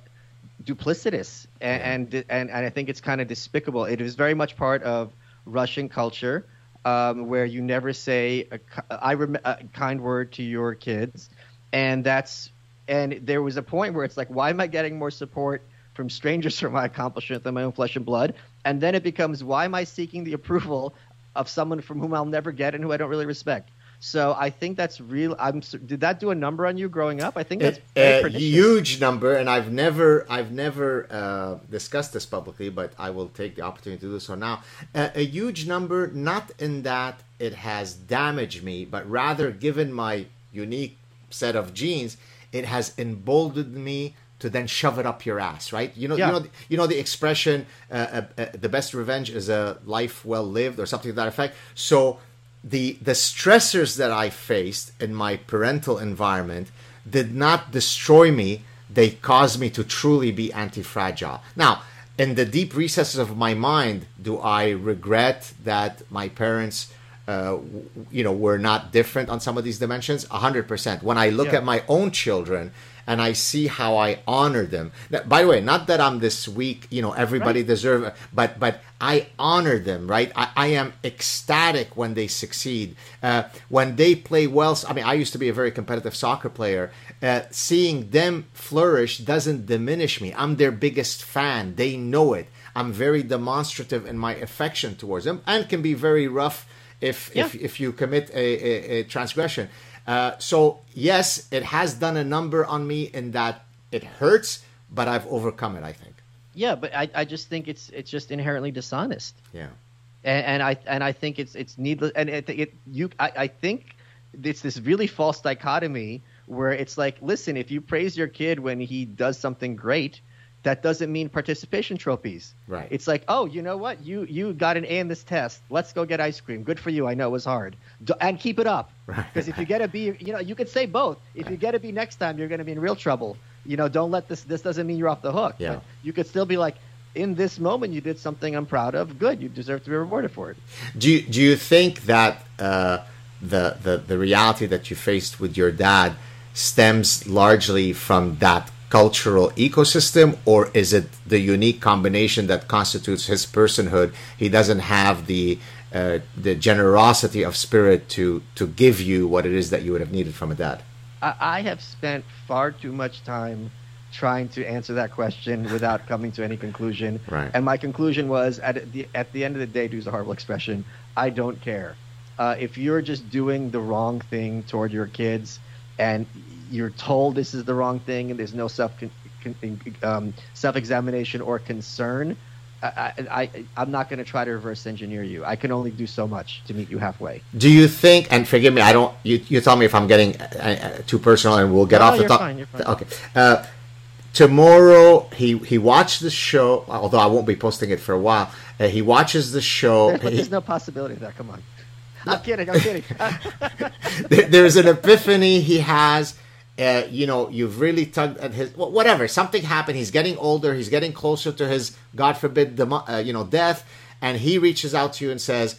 duplicitous and, and, and and I think it's kind of despicable. It is very much part of Russian culture um, where you never say a, I rem- a kind word to your kids, and that's and there was a point where it's like, why am I getting more support from strangers for my accomplishment than my own flesh and blood? And then it becomes, why am I seeking the approval of someone from whom I'll never get and who I don't really respect? So I think that's real. I'm. Did that do a number on you growing up? I think that's a huge number, and I've never, I've never uh, discussed this publicly, but I will take the opportunity to do so now. Uh, a huge number, not in that it has damaged me, but rather, given my unique set of genes, it has emboldened me to then shove it up your ass, right? You know, yeah. you know, you know the expression, uh, uh, uh, "the best revenge is a life well lived," or something to that effect. So, the the stressors that I faced in my parental environment did not destroy me; they caused me to truly be anti-fragile. Now, in the deep recesses of my mind, do I regret that my parents? Uh, you know, we're not different on some of these dimensions. hundred percent. When I look yeah. at my own children and I see how I honor them. Now, by the way, not that I'm this weak, you know, everybody right. deserve, but but I honor them, right? I, I am ecstatic when they succeed, uh, when they play well. I mean, I used to be a very competitive soccer player. Uh, seeing them flourish doesn't diminish me. I'm their biggest fan. They know it. I'm very demonstrative in my affection towards them, and can be very rough if yeah. if, if you commit a, a, a transgression. Uh, so yes, it has done a number on me in that it hurts, but I've overcome it. I think. Yeah, but I, I just think it's it's just inherently dishonest. Yeah. And, and I and I think it's it's needless. And it, it you I, I think it's this really false dichotomy where it's like, listen, if you praise your kid when he does something great, that doesn't mean participation trophies. Right. It's like, oh, you know what? You you got an A in this test. Let's go get ice cream. Good for you. I know it was hard. Do, and keep it up. Because if you get a B, you know, you could say both. If right. you get a B next time, you're going to be in real trouble. You know, don't let this. This doesn't mean you're off the hook. Yeah. But you could still be like, in this moment, you did something I'm proud of. Good. You deserve to be rewarded for it. Do you, Do you think that uh, the the the reality that you faced with your dad stems largely from that cultural ecosystem, or is it the unique combination that constitutes his personhood? He doesn't have the uh, the generosity of spirit to to give you what it is that you would have needed from a dad. I have spent far too much time trying to answer that question without coming to any conclusion. Right. And my conclusion was at the at the end of the day, to use a horrible expression, I don't care. Uh, if you're just doing the wrong thing toward your kids and you're told this is the wrong thing and there's no self um, self examination or concern, I, I, I'm not going to try to reverse engineer you. I can only do so much to meet you halfway. Do you think? And forgive me, I don't. You, you tell me if I'm getting uh, uh too personal, and we'll get no, off the top. Fine, you're fine. Okay. Uh, tomorrow, he he watched the show. Although I won't be posting it for a while. Uh, he watches the show. But there's no possibility of that. Come on. I'm kidding. I'm kidding. there, there's an epiphany he has uh, you know, you've really tugged at his whatever. Something happened. He's getting older. He's getting closer to his God forbid, uh, you know, death. And he reaches out to you and says,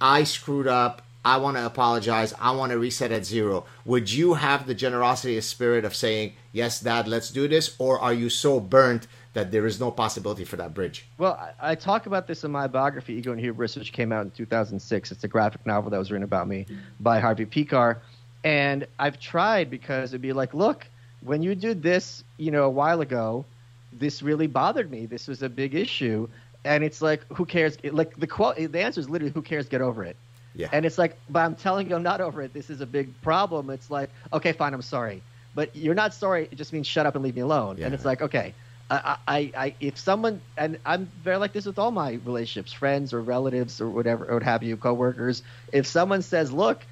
"I screwed up. I want to apologize. I want to reset at zero. Would you have the generosity of spirit of saying, "Yes, Dad, let's do this," or are you so burnt that there is no possibility for that bridge? Well, I, I talk about this in my biography, Ego and Hubris, which came out in 2006. It's a graphic novel that was written about me by Harvey Pekar and I've tried because it'd be like, look, when you did this, you know, a while ago, this really bothered me. This was a big issue. And it's like, who cares? like the quote, the answer is literally, who cares? Get over it. Yeah. And it's like, but I'm telling you, I'm not over it. This is a big problem. It's like, okay, fine, I'm sorry, but you're not sorry. It just means shut up and leave me alone. Yeah. And it's like, okay, I, I, I, if someone, and I'm very like this with all my relationships, friends or relatives or whatever, or what have you, coworkers. If someone says, look,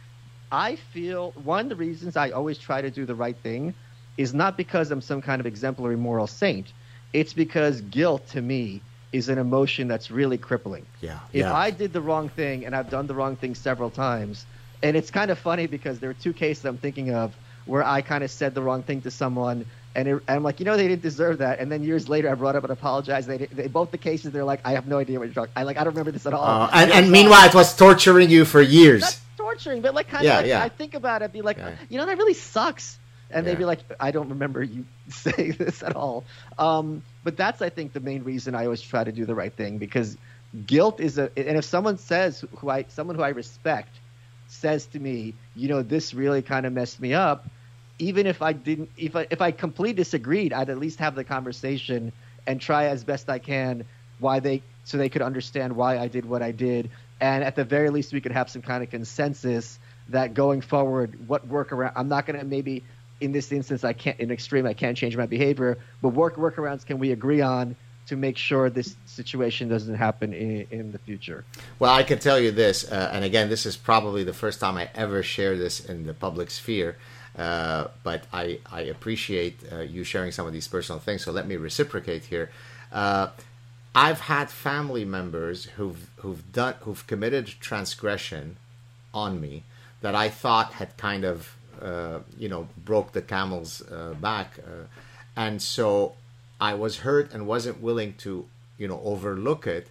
I feel one of the reasons I always try to do the right thing is not because I'm some kind of exemplary moral saint. It's because guilt to me is an emotion that's really crippling. Yeah. If yeah. I did the wrong thing and I've done the wrong thing several times, and it's kind of funny because there are two cases I'm thinking of where I kind of said the wrong thing to someone, and, it, and I'm like, you know, they didn't deserve that. And then years later, I brought up and apologized. They, they both the cases, they're like, I have no idea what you're talking. I like, I don't remember this at all. Uh, and, and meanwhile, it was torturing you for years. That's torturing, but like kind Yeah, of like, yeah. I think about it, be like, Yeah. you know, that really sucks. And Yeah. they'd be like, I don't remember you saying this at all. Um, but that's, I think, the main reason I always try to do the right thing because guilt is a. And if someone says who I, someone who I respect, says to me, you know, this really kind of messed me up. Even if I didn't, if I if I completely disagreed, I'd at least have the conversation and try as best I can why they so they could understand why I did what I did, and at the very least we could have some kind of consensus that going forward, what workaround I'm not going to maybe in this instance I can't in extreme I can't change my behavior, but work workarounds can we agree on to make sure this situation doesn't happen in, in the future. Well, I can tell you this, uh, and again, this is probably the first time I ever share this in the public sphere. Uh, but I, I appreciate uh, you sharing some of these personal things. So let me reciprocate here. I've had family members who've who've done who've committed transgression on me that I thought had kind of uh, you know broke the camel's uh, back, uh, and so I was hurt and wasn't willing to you know overlook it,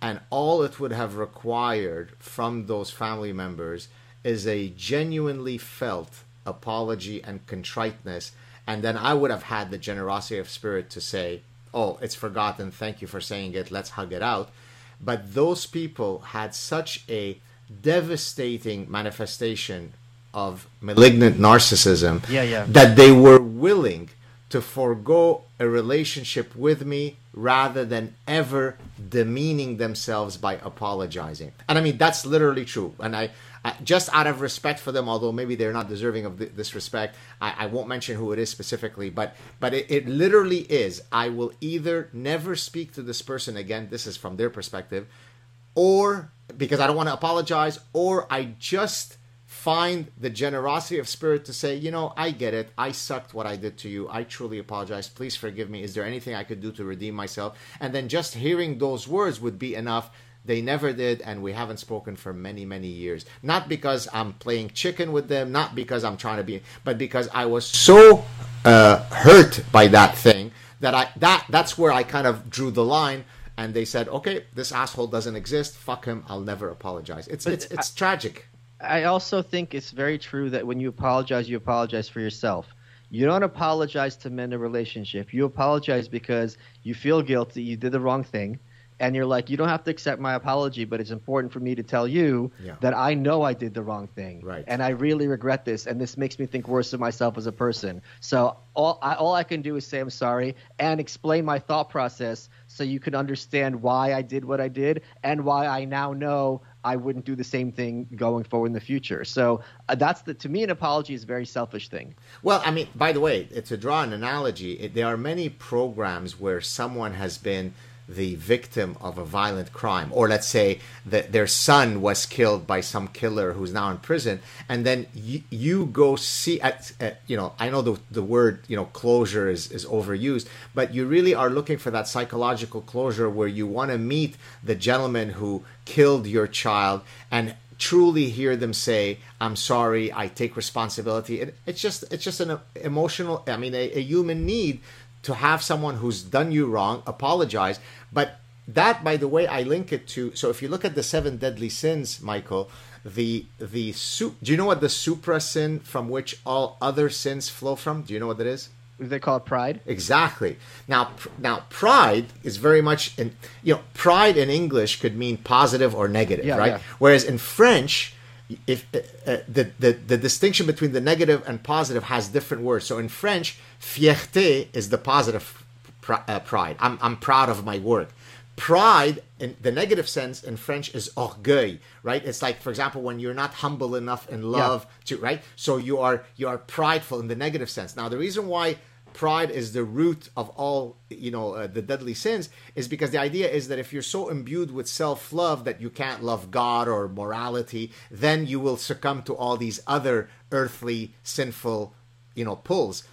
and all it would have required from those family members is a genuinely felt apology and contriteness, and then I would have had the generosity of spirit to say, "Oh, it's forgotten. Thank you for saying it. Let's hug it out." But those people had such a devastating manifestation of malignant narcissism Yeah, yeah. that they were willing to forego a relationship with me rather than ever demeaning themselves by apologizing. And I mean, that's literally true. And I, I just out of respect for them, although maybe they're not deserving of th- this respect, I, I won't mention who it is specifically, but but it, it literally is. I will either never speak to this person again. This is from their perspective, or because I don't want to apologize, or I just find the generosity of spirit to say, you know, I get it. I sucked what I did to you. I truly apologize. Please forgive me. Is there anything I could do to redeem myself? And then just hearing those words would be enough. They never did, and we haven't spoken for many, many years. Not because I'm playing chicken with them, not because I'm trying to be, but because I was so uh, hurt by that thing that I that that's where I kind of drew the line. And they said, "Okay, this asshole doesn't exist. Fuck him. I'll never apologize." It's it's it's tragic. I also think it's very true that when you apologize, you apologize for yourself. You don't apologize to mend a relationship. You apologize because you feel guilty, you did the wrong thing, and you're like, you don't have to accept my apology, but it's important for me to tell you Yeah. that I know I did the wrong thing, Right. and I really regret this, and this makes me think worse of myself as a person. So all I, all I can do is say I'm sorry and explain my thought process so you can understand why I did what I did and why I now know I wouldn't do the same thing going forward in the future. So uh, that's the to me an apology is a very selfish thing. Well, I mean, by the way, to draw an analogy, it, there are many programs where someone has been the victim of a violent crime, or let's say that their son was killed by some killer who's now in prison, and then you, you go see at, at you know I know the the word you know closure is is overused, but you really are looking for that psychological closure where you want to meet the gentleman who killed your child and truly hear them say i'm sorry i take responsibility. It, it's just it's just an emotional i mean a, a human need to have someone who's done you wrong apologize but that by the way i link it to so if you look at the seven deadly sins michael the the do you know what the supra sin from which all other sins flow from do you know what that is They call it pride. Exactly. Now, pr- now, pride is very much in you know, pride in English could mean positive or negative, Yeah, right? yeah. Whereas in French, if uh, uh, the, the the distinction between the negative and positive has different words. So in French, fierté is the positive pr- uh, pride. I'm I'm proud of my work. Pride in the negative sense in French is orgueil, right? It's like, for example, when you're not humble enough in love to, right? So you are you are prideful in the negative sense. Now, the reason why pride is the root of all you know uh, the deadly sins is because the idea is that if you're so imbued with self-love that you can't love god or morality then you will succumb to all these other earthly sinful you know pulls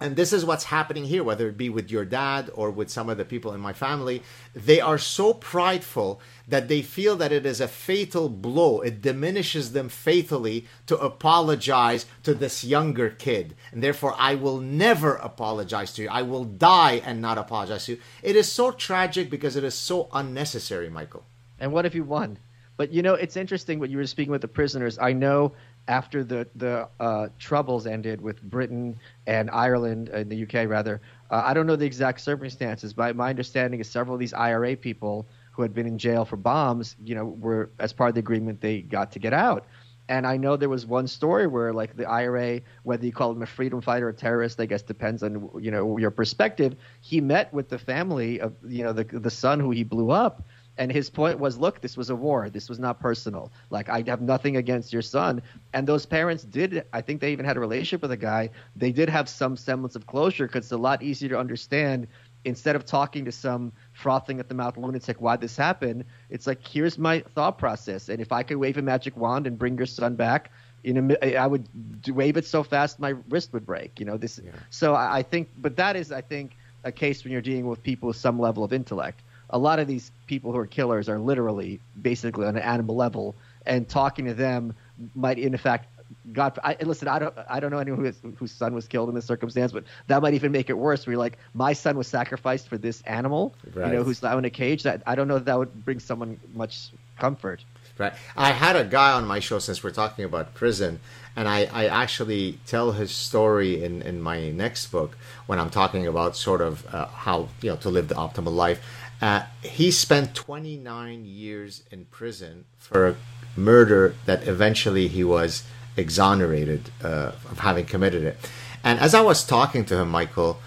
and this is what's happening here, whether it be with your dad or with some of the people in my family. They are so prideful that they feel that it is a fatal blow. It diminishes them fatally to apologize to this younger kid. And therefore, I will never apologize to you. I will die and not apologize to you. It is so tragic because it is so unnecessary, Michael. And what if you won? But you know, it's interesting when you were speaking with the prisoners. I know after the the uh, troubles ended with Britain and Ireland in the UK, rather. Uh, I don't know the exact circumstances, but my understanding is several of these IRA people who had been in jail for bombs, you know, were as part of the agreement they got to get out. And I know there was one story where, like, the IRA, whether you call him a freedom fighter or terrorist, I guess depends on you know your perspective. He met with the family of you know the the son who he blew up, and his point was, look, this was a war. This was not personal. Like, I have nothing against your son. And those parents did, I think they even had a relationship with a guy. They did have some semblance of closure because it's a lot easier to understand instead of talking to some frothing at the mouth lunatic why this happened. It's like, here's my thought process. And if I could wave a magic wand and bring your son back, in a, I would wave it so fast my wrist would break. You know, this. Yeah. So I think, but that is, I think, a case when you're dealing with people with some level of intellect a lot of these people who are killers are literally basically on an animal level, and talking to them might, in fact, God, I, listen, I don't, I don't know anyone who whose son was killed in this circumstance, but that might even make it worse. Where you're like, my son was sacrificed for this animal, right. you know, who's now in a cage. That I don't know if that would bring someone much comfort. Right. I had a guy on my show since we're talking about prison, and I, I actually tell his story in, in my next book when I'm talking about sort of uh, how you know to live the optimal life. Uh, he spent 29 years in prison for a murder that eventually he was exonerated uh, of having committed it. And as I was talking to him, Michael,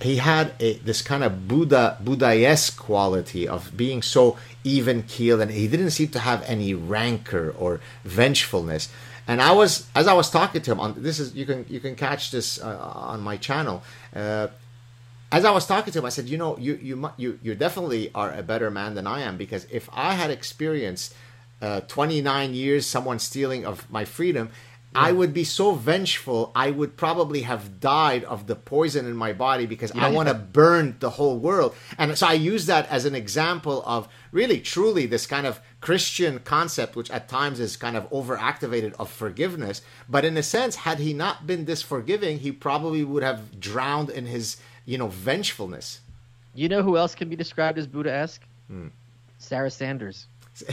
he had a, this kind of Buddha Buddha-esque quality of being so even keeled, and he didn't seem to have any rancor or vengefulness. And I was, as I was talking to him, on this is you can you can catch this uh, on my channel. As I was talking to him, I said, you know, you you you you definitely are a better man than I am because if I had experienced uh, 29 years someone stealing of my freedom, yeah. I would be so vengeful. I would probably have died of the poison in my body because yeah. I want to burn the whole world. And so I use that as an example of really, truly, this kind of Christian concept, which at times is kind of overactivated of forgiveness. But in a sense, had he not been this forgiving, he probably would have drowned in his you know, vengefulness. You know who else can be described as Buddha-esque? Hmm. Sarah Sanders.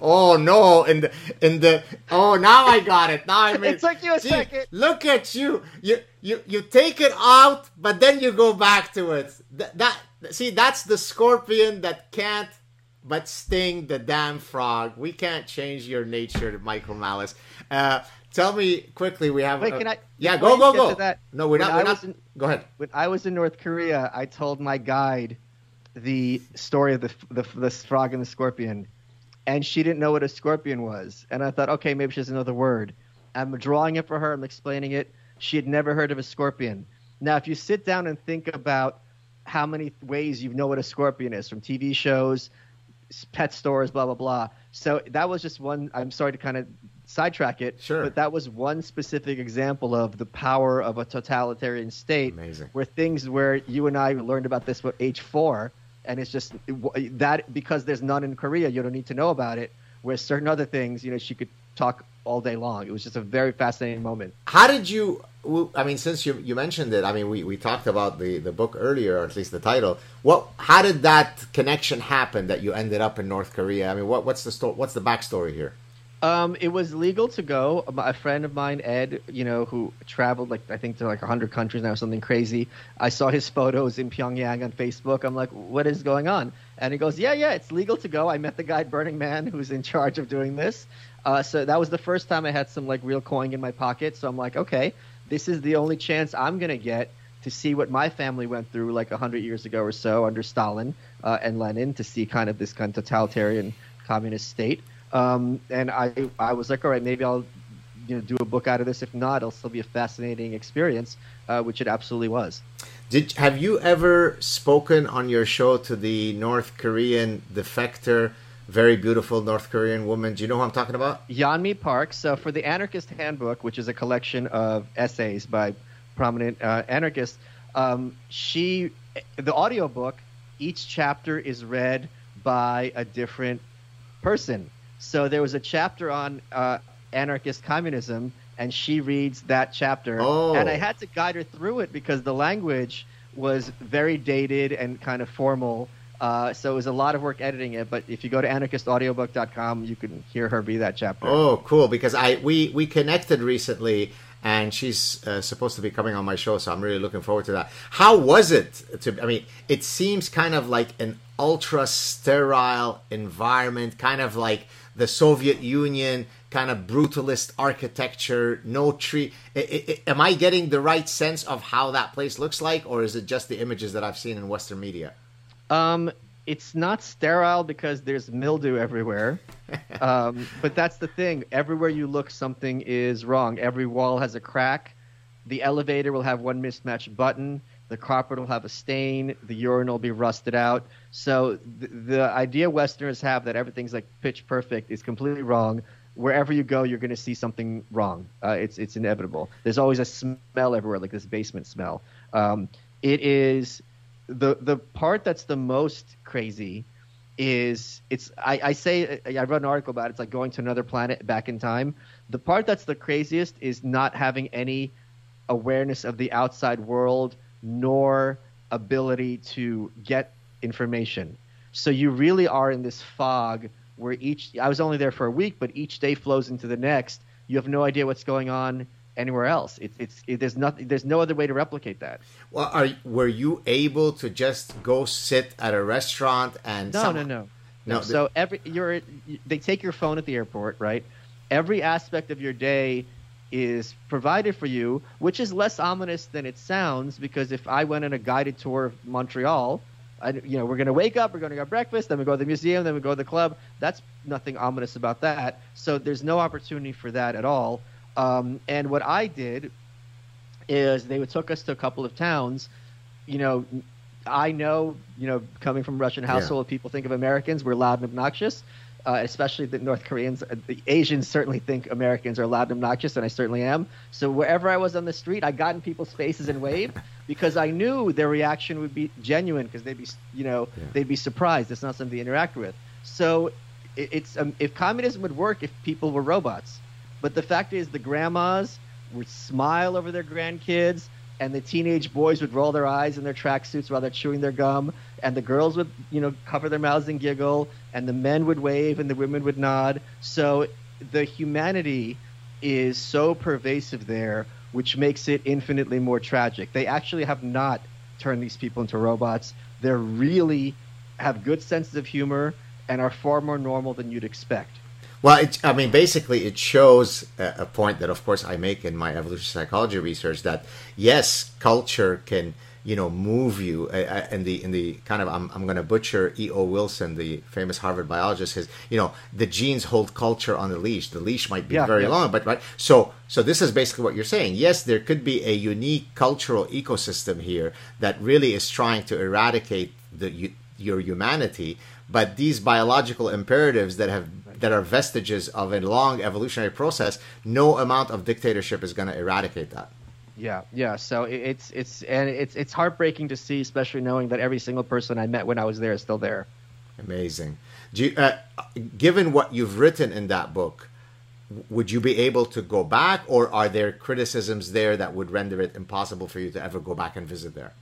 oh no! And the in the oh now I got it. Now I mean, it took you a second. Look at you. You you you take it out, but then you go back to it. That, that see that's the scorpion that can't but sting the damn frog. We can't change your nature, Michael Malice. Uh, Tell me quickly. We have. Wait, can I? Yeah, go, go, go. That, no, we're not. We're not in, go ahead. When I was in North Korea, I told my guide the story of the, the the frog and the scorpion, and she didn't know what a scorpion was. And I thought, okay, maybe she has another word. I'm drawing it for her. I'm explaining it. She had never heard of a scorpion. Now, if you sit down and think about how many ways you know what a scorpion is from TV shows, pet stores, blah blah blah. So that was just one. I'm sorry to kind of sidetrack it. Sure. But that was one specific example of the power of a totalitarian state. Amazing. Where things where you and I learned about this at age four, and it's just that because there's none in Korea, you don't need to know about it. Where certain other things, you know, she could talk all day long. It was just a very fascinating moment. How did you? I mean, since you you mentioned it, I mean, we, we talked about the, the book earlier, or at least the title. What? How did that connection happen that you ended up in North Korea? I mean, what what's the story? What's the backstory here? Um, it was legal to go. A friend of mine, Ed, you know, who traveled like I think to like 100 countries now, something crazy. I saw his photos in Pyongyang on Facebook. I'm like, what is going on? And he goes, yeah, yeah, it's legal to go. I met the guy at Burning Man who's in charge of doing this. Uh, so that was the first time I had some like real coin in my pocket. So I'm like, okay, this is the only chance I'm gonna get to see what my family went through like 100 years ago or so under Stalin uh, and Lenin to see kind of this kind of totalitarian communist state. Um, and I, I was like, all right, maybe I'll you know, do a book out of this. If not, it'll still be a fascinating experience, uh, which it absolutely was. Did have you ever spoken on your show to the North Korean defector very beautiful North Korean woman. Do you know who I'm talking about? Yeonmi Park. So for the Anarchist Handbook, which is a collection of essays by prominent uh, anarchists, um, she the audiobook, each chapter is read by a different person. So there was a chapter on uh, anarchist communism, and she reads that chapter. Oh. And I had to guide her through it because the language was very dated and kind of formal. Uh, so it was a lot of work editing it. But if you go to anarchistaudiobook.com, you can hear her read that chapter. Oh, cool! Because I we we connected recently, and she's uh, supposed to be coming on my show, so I'm really looking forward to that. How was it? To I mean, it seems kind of like an ultra sterile environment, kind of like the Soviet Union, kind of brutalist architecture, no tree. Am I getting the right sense of how that place looks like, or is it just the images that I've seen in Western media? Um, it's not sterile because there's mildew everywhere. um, but that's the thing. Everywhere you look, something is wrong. Every wall has a crack. The elevator will have one mismatched button. The carpet will have a stain. The urinal will be rusted out. So the, the idea Westerners have that everything's like pitch perfect is completely wrong. Wherever you go, you're going to see something wrong. Uh, it's it's inevitable. There's always a smell everywhere, like this basement smell. Um, it is the the part that's the most crazy is it's I, I say I wrote an article about it, it's like going to another planet back in time. The part that's the craziest is not having any awareness of the outside world nor ability to get information. So you really are in this fog where each I was only there for a week, but each day flows into the next. You have no idea what's going on anywhere else. It's it's it, there's nothing there's no other way to replicate that. Well, are were you able to just go sit at a restaurant and no some- no no No. So every you're they take your phone at the airport, right? Every aspect of your day is provided for you, which is less ominous than it sounds. Because if I went on a guided tour of Montreal, I, you know, we're going to wake up, we're going to go breakfast, then we go to the museum, then we go to the club. That's nothing ominous about that. So there's no opportunity for that at all. Um, and what I did is they took us to a couple of towns. You know, I know, you know, coming from a Russian household, people think of Americans we're loud and obnoxious. Uh, especially the North Koreans, uh, the Asians certainly think Americans are loud and obnoxious, and I certainly am. So wherever I was on the street, I got in people's faces and waved because I knew their reaction would be genuine because they'd be, you know, Yeah. they'd be surprised. It's not something to interact with. So it, it's um, if communism would work if people were robots, but the fact is the grandmas would smile over their grandkids, and the teenage boys would roll their eyes in their tracksuits while they're chewing their gum, and the girls would, you know, cover their mouths and giggle, and the men would wave and the women would nod. So the humanity is so pervasive there, which makes it infinitely more tragic. They actually have not turned these people into robots. They're really have good senses of humor and are far more normal than you'd expect. Well, it, I mean, basically, it shows a, point that, of course, I make in my evolutionary psychology research that yes, culture can, you know, move you. Uh, in the in the kind of, I'm, I'm going to butcher E. O. Wilson, the famous Harvard biologist. Says, you know, the genes hold culture on the leash. The leash might be Yeah, very yeah. long, but right. So, so this is basically what you're saying. Yes, there could be a unique cultural ecosystem here that really is trying to eradicate the your humanity, but these biological imperatives that have that are vestiges of a long evolutionary process, no amount of dictatorship is going to eradicate that. Yeah, yeah. So it's it's and it's it's heartbreaking to see, especially knowing that every single person I met when I was there is still there. Amazing. Do you, uh, given what you've written in that book, would you be able to go back, or are there criticisms there that would render it impossible for you to ever go back and visit there?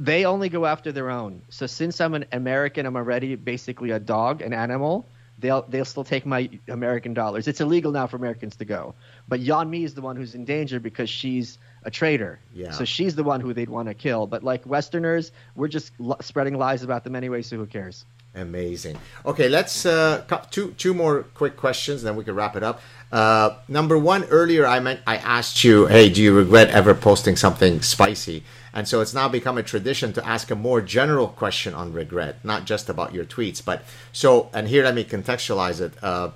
They only go after their own. So since I'm an American, I'm already basically a dog, an animal. They'll they'll still take my American dollars. It's illegal now for Americans to go. But Yeonmi is the one who's in danger because she's a traitor. Yeah. So she's the one who they'd want to kill. But like Westerners, we're just l- spreading lies about them anyway. So who cares? Amazing. Okay, let's uh, two two more quick questions, then we can wrap it up. Uh, number one, earlier I meant I asked you, hey, do you regret ever posting something spicy? And so it's now become a tradition to ask a more general question on regret, not just about your tweets. But so, and here let me contextualize it. Uh,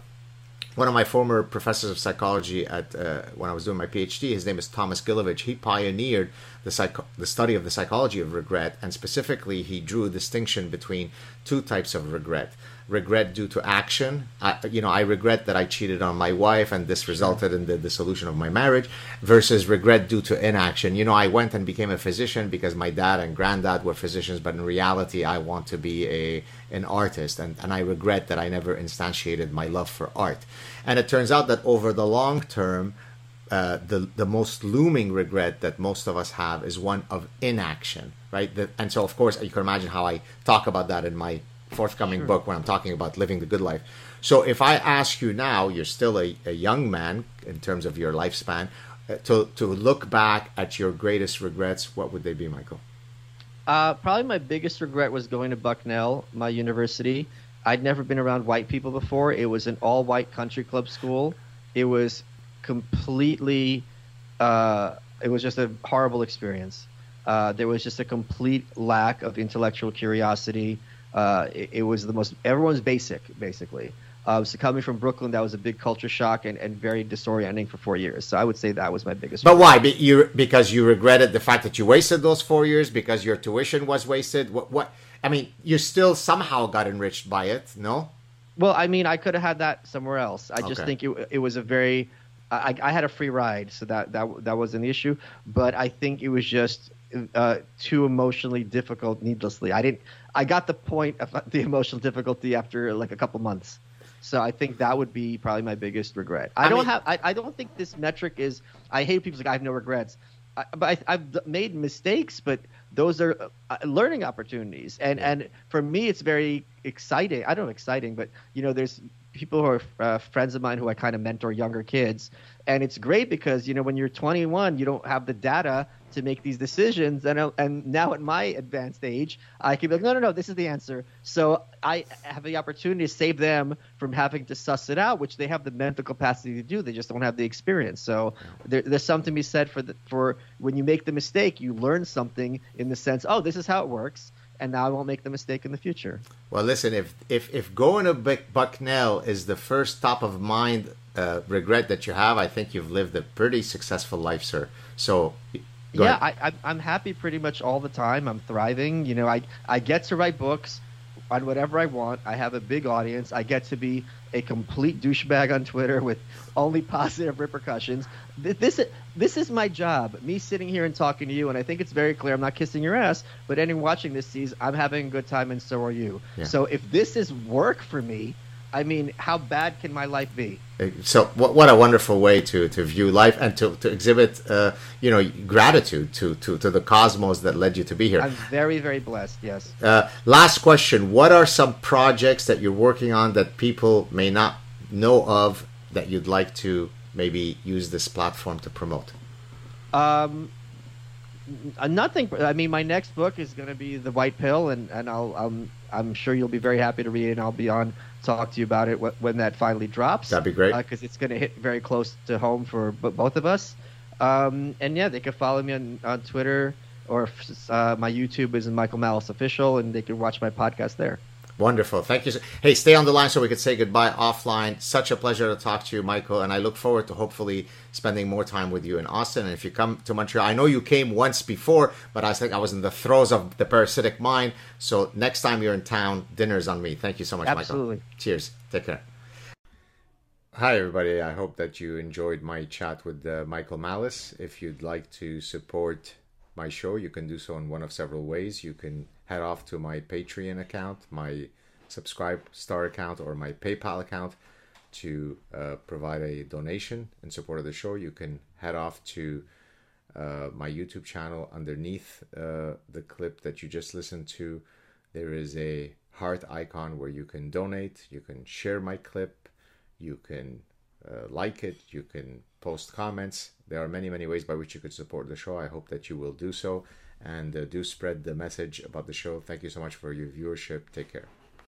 one of my former professors of psychology at uh, when I was doing my PhD, his name is Thomas Gilovich. He pioneered the the study of the psychology of regret, and specifically, he drew a distinction between two types of regret. Regret due to action. I, you know, I regret that I cheated on my wife and this resulted in the dissolution of my marriage versus regret due to inaction. You know, I went and became a physician because my dad and granddad were physicians, but in reality, I want to be a an artist and, and I regret that I never instantiated my love for art. And it turns out that over the long term, uh, the the most looming regret that most of us have is one of inaction, right? The, and so, of course, you can imagine how I talk about that in my forthcoming sure. book when I'm talking about living the good life. So, if I ask you now, you're still a, a young man in terms of your lifespan, uh, to to look back at your greatest regrets, what would they be, Michael? Uh, probably my biggest regret was going to Bucknell, my university. I'd never been around white people before. It was an all-white country club school. It was completely. Uh, it was just a horrible experience. Uh, there was just a complete lack of intellectual curiosity. Uh, it, it, was the most everyone's basic, basically. Uh, so coming from Brooklyn, that was a big culture shock and, and very disorienting for four years. So I would say that was my biggest. But regret. why? Be, you because you regretted the fact that you wasted those four years because your tuition was wasted. What? What? I mean, you still somehow got enriched by it, no? Well, I mean, I could have had that somewhere else. I just okay. think it, it was a very I, I had a free ride, so that that that wasn't the issue. But I think it was just uh, too emotionally difficult needlessly. I didn't. I got the point of the emotional difficulty after like a couple months. So I think that would be probably my biggest regret. I, I don't mean, have. I, I don't think this metric is. I hate people like I have no regrets. I, but I, have made mistakes, but those are uh, learning opportunities. And and for me, it's very exciting. I don't know exciting, but you know, there's people who are uh, friends of mine who I kind of mentor younger kids, and it's great because you know when you're 21, you don't have the data to make these decisions, and and now at my advanced age, I can be like, no, no, no, this is the answer. So I have the opportunity to save them from having to suss it out, which they have the mental capacity to do. They just don't have the experience. So there, there's something to be said for the, for when you make the mistake, you learn something in the sense, oh, this is how it works and now I won't make the mistake in the future. Well, listen, if if if going to Bucknell is the first top of mind uh, regret that you have, I think you've lived a pretty successful life, sir. So. Yeah, I, I'm happy pretty much all the time. I'm thriving. You know, I I get to write books on whatever I want. I have a big audience. I get to be a complete douchebag on Twitter with only positive repercussions. This this is my job. Me sitting here and talking to you, and I think it's very clear. I'm not kissing your ass, but anyone watching this sees I'm having a good time, and so are you. Yeah. So if this is work for me, I mean, how bad can my life be? So, what, what a wonderful way to, to view life and to, to exhibit, uh, you know, gratitude to, to, to the cosmos that led you to be here. I'm very, very blessed, yes. Uh, last question What are some projects that you're working on that people may not know of that you'd like to maybe use this platform to promote? Um, nothing. I mean, my next book is going to be The White Pill, and, and I'll, I'm, I'm sure you'll be very happy to read it, and I'll be on talk to you about it when that finally drops. That'd be great because uh, it's going to hit very close to home for both of us. Um, and yeah, they can follow me on, on Twitter or uh, my YouTube is Michael Malice Official, and they can watch my podcast there. Wonderful. Thank you. Hey, stay on the line so we could say goodbye offline. Such a pleasure to talk to you, Michael. And I look forward to hopefully spending more time with you in Austin. And if you come to Montreal, I know you came once before, but I think I was in the throes of the parasitic mind. So next time you're in town, dinner's on me. Thank you so much, Michael. Absolutely. Michael. Cheers. Take care. Hi, everybody. I hope that you enjoyed my chat with uh, Michael Malice. If you'd like to support my show, you can do so in one of several ways. You can head off to my Patreon account, my Subscribe Star account, or my PayPal account to uh, provide a donation in support of the show. You can head off to uh, my YouTube channel underneath uh, the clip that you just listened to. There is a heart icon where you can donate, you can share my clip, you can uh, like it, you can post comments. There are many, many ways by which you could support the show. I hope that you will do so and uh, do spread the message about the show. Thank you so much for your viewership. Take care.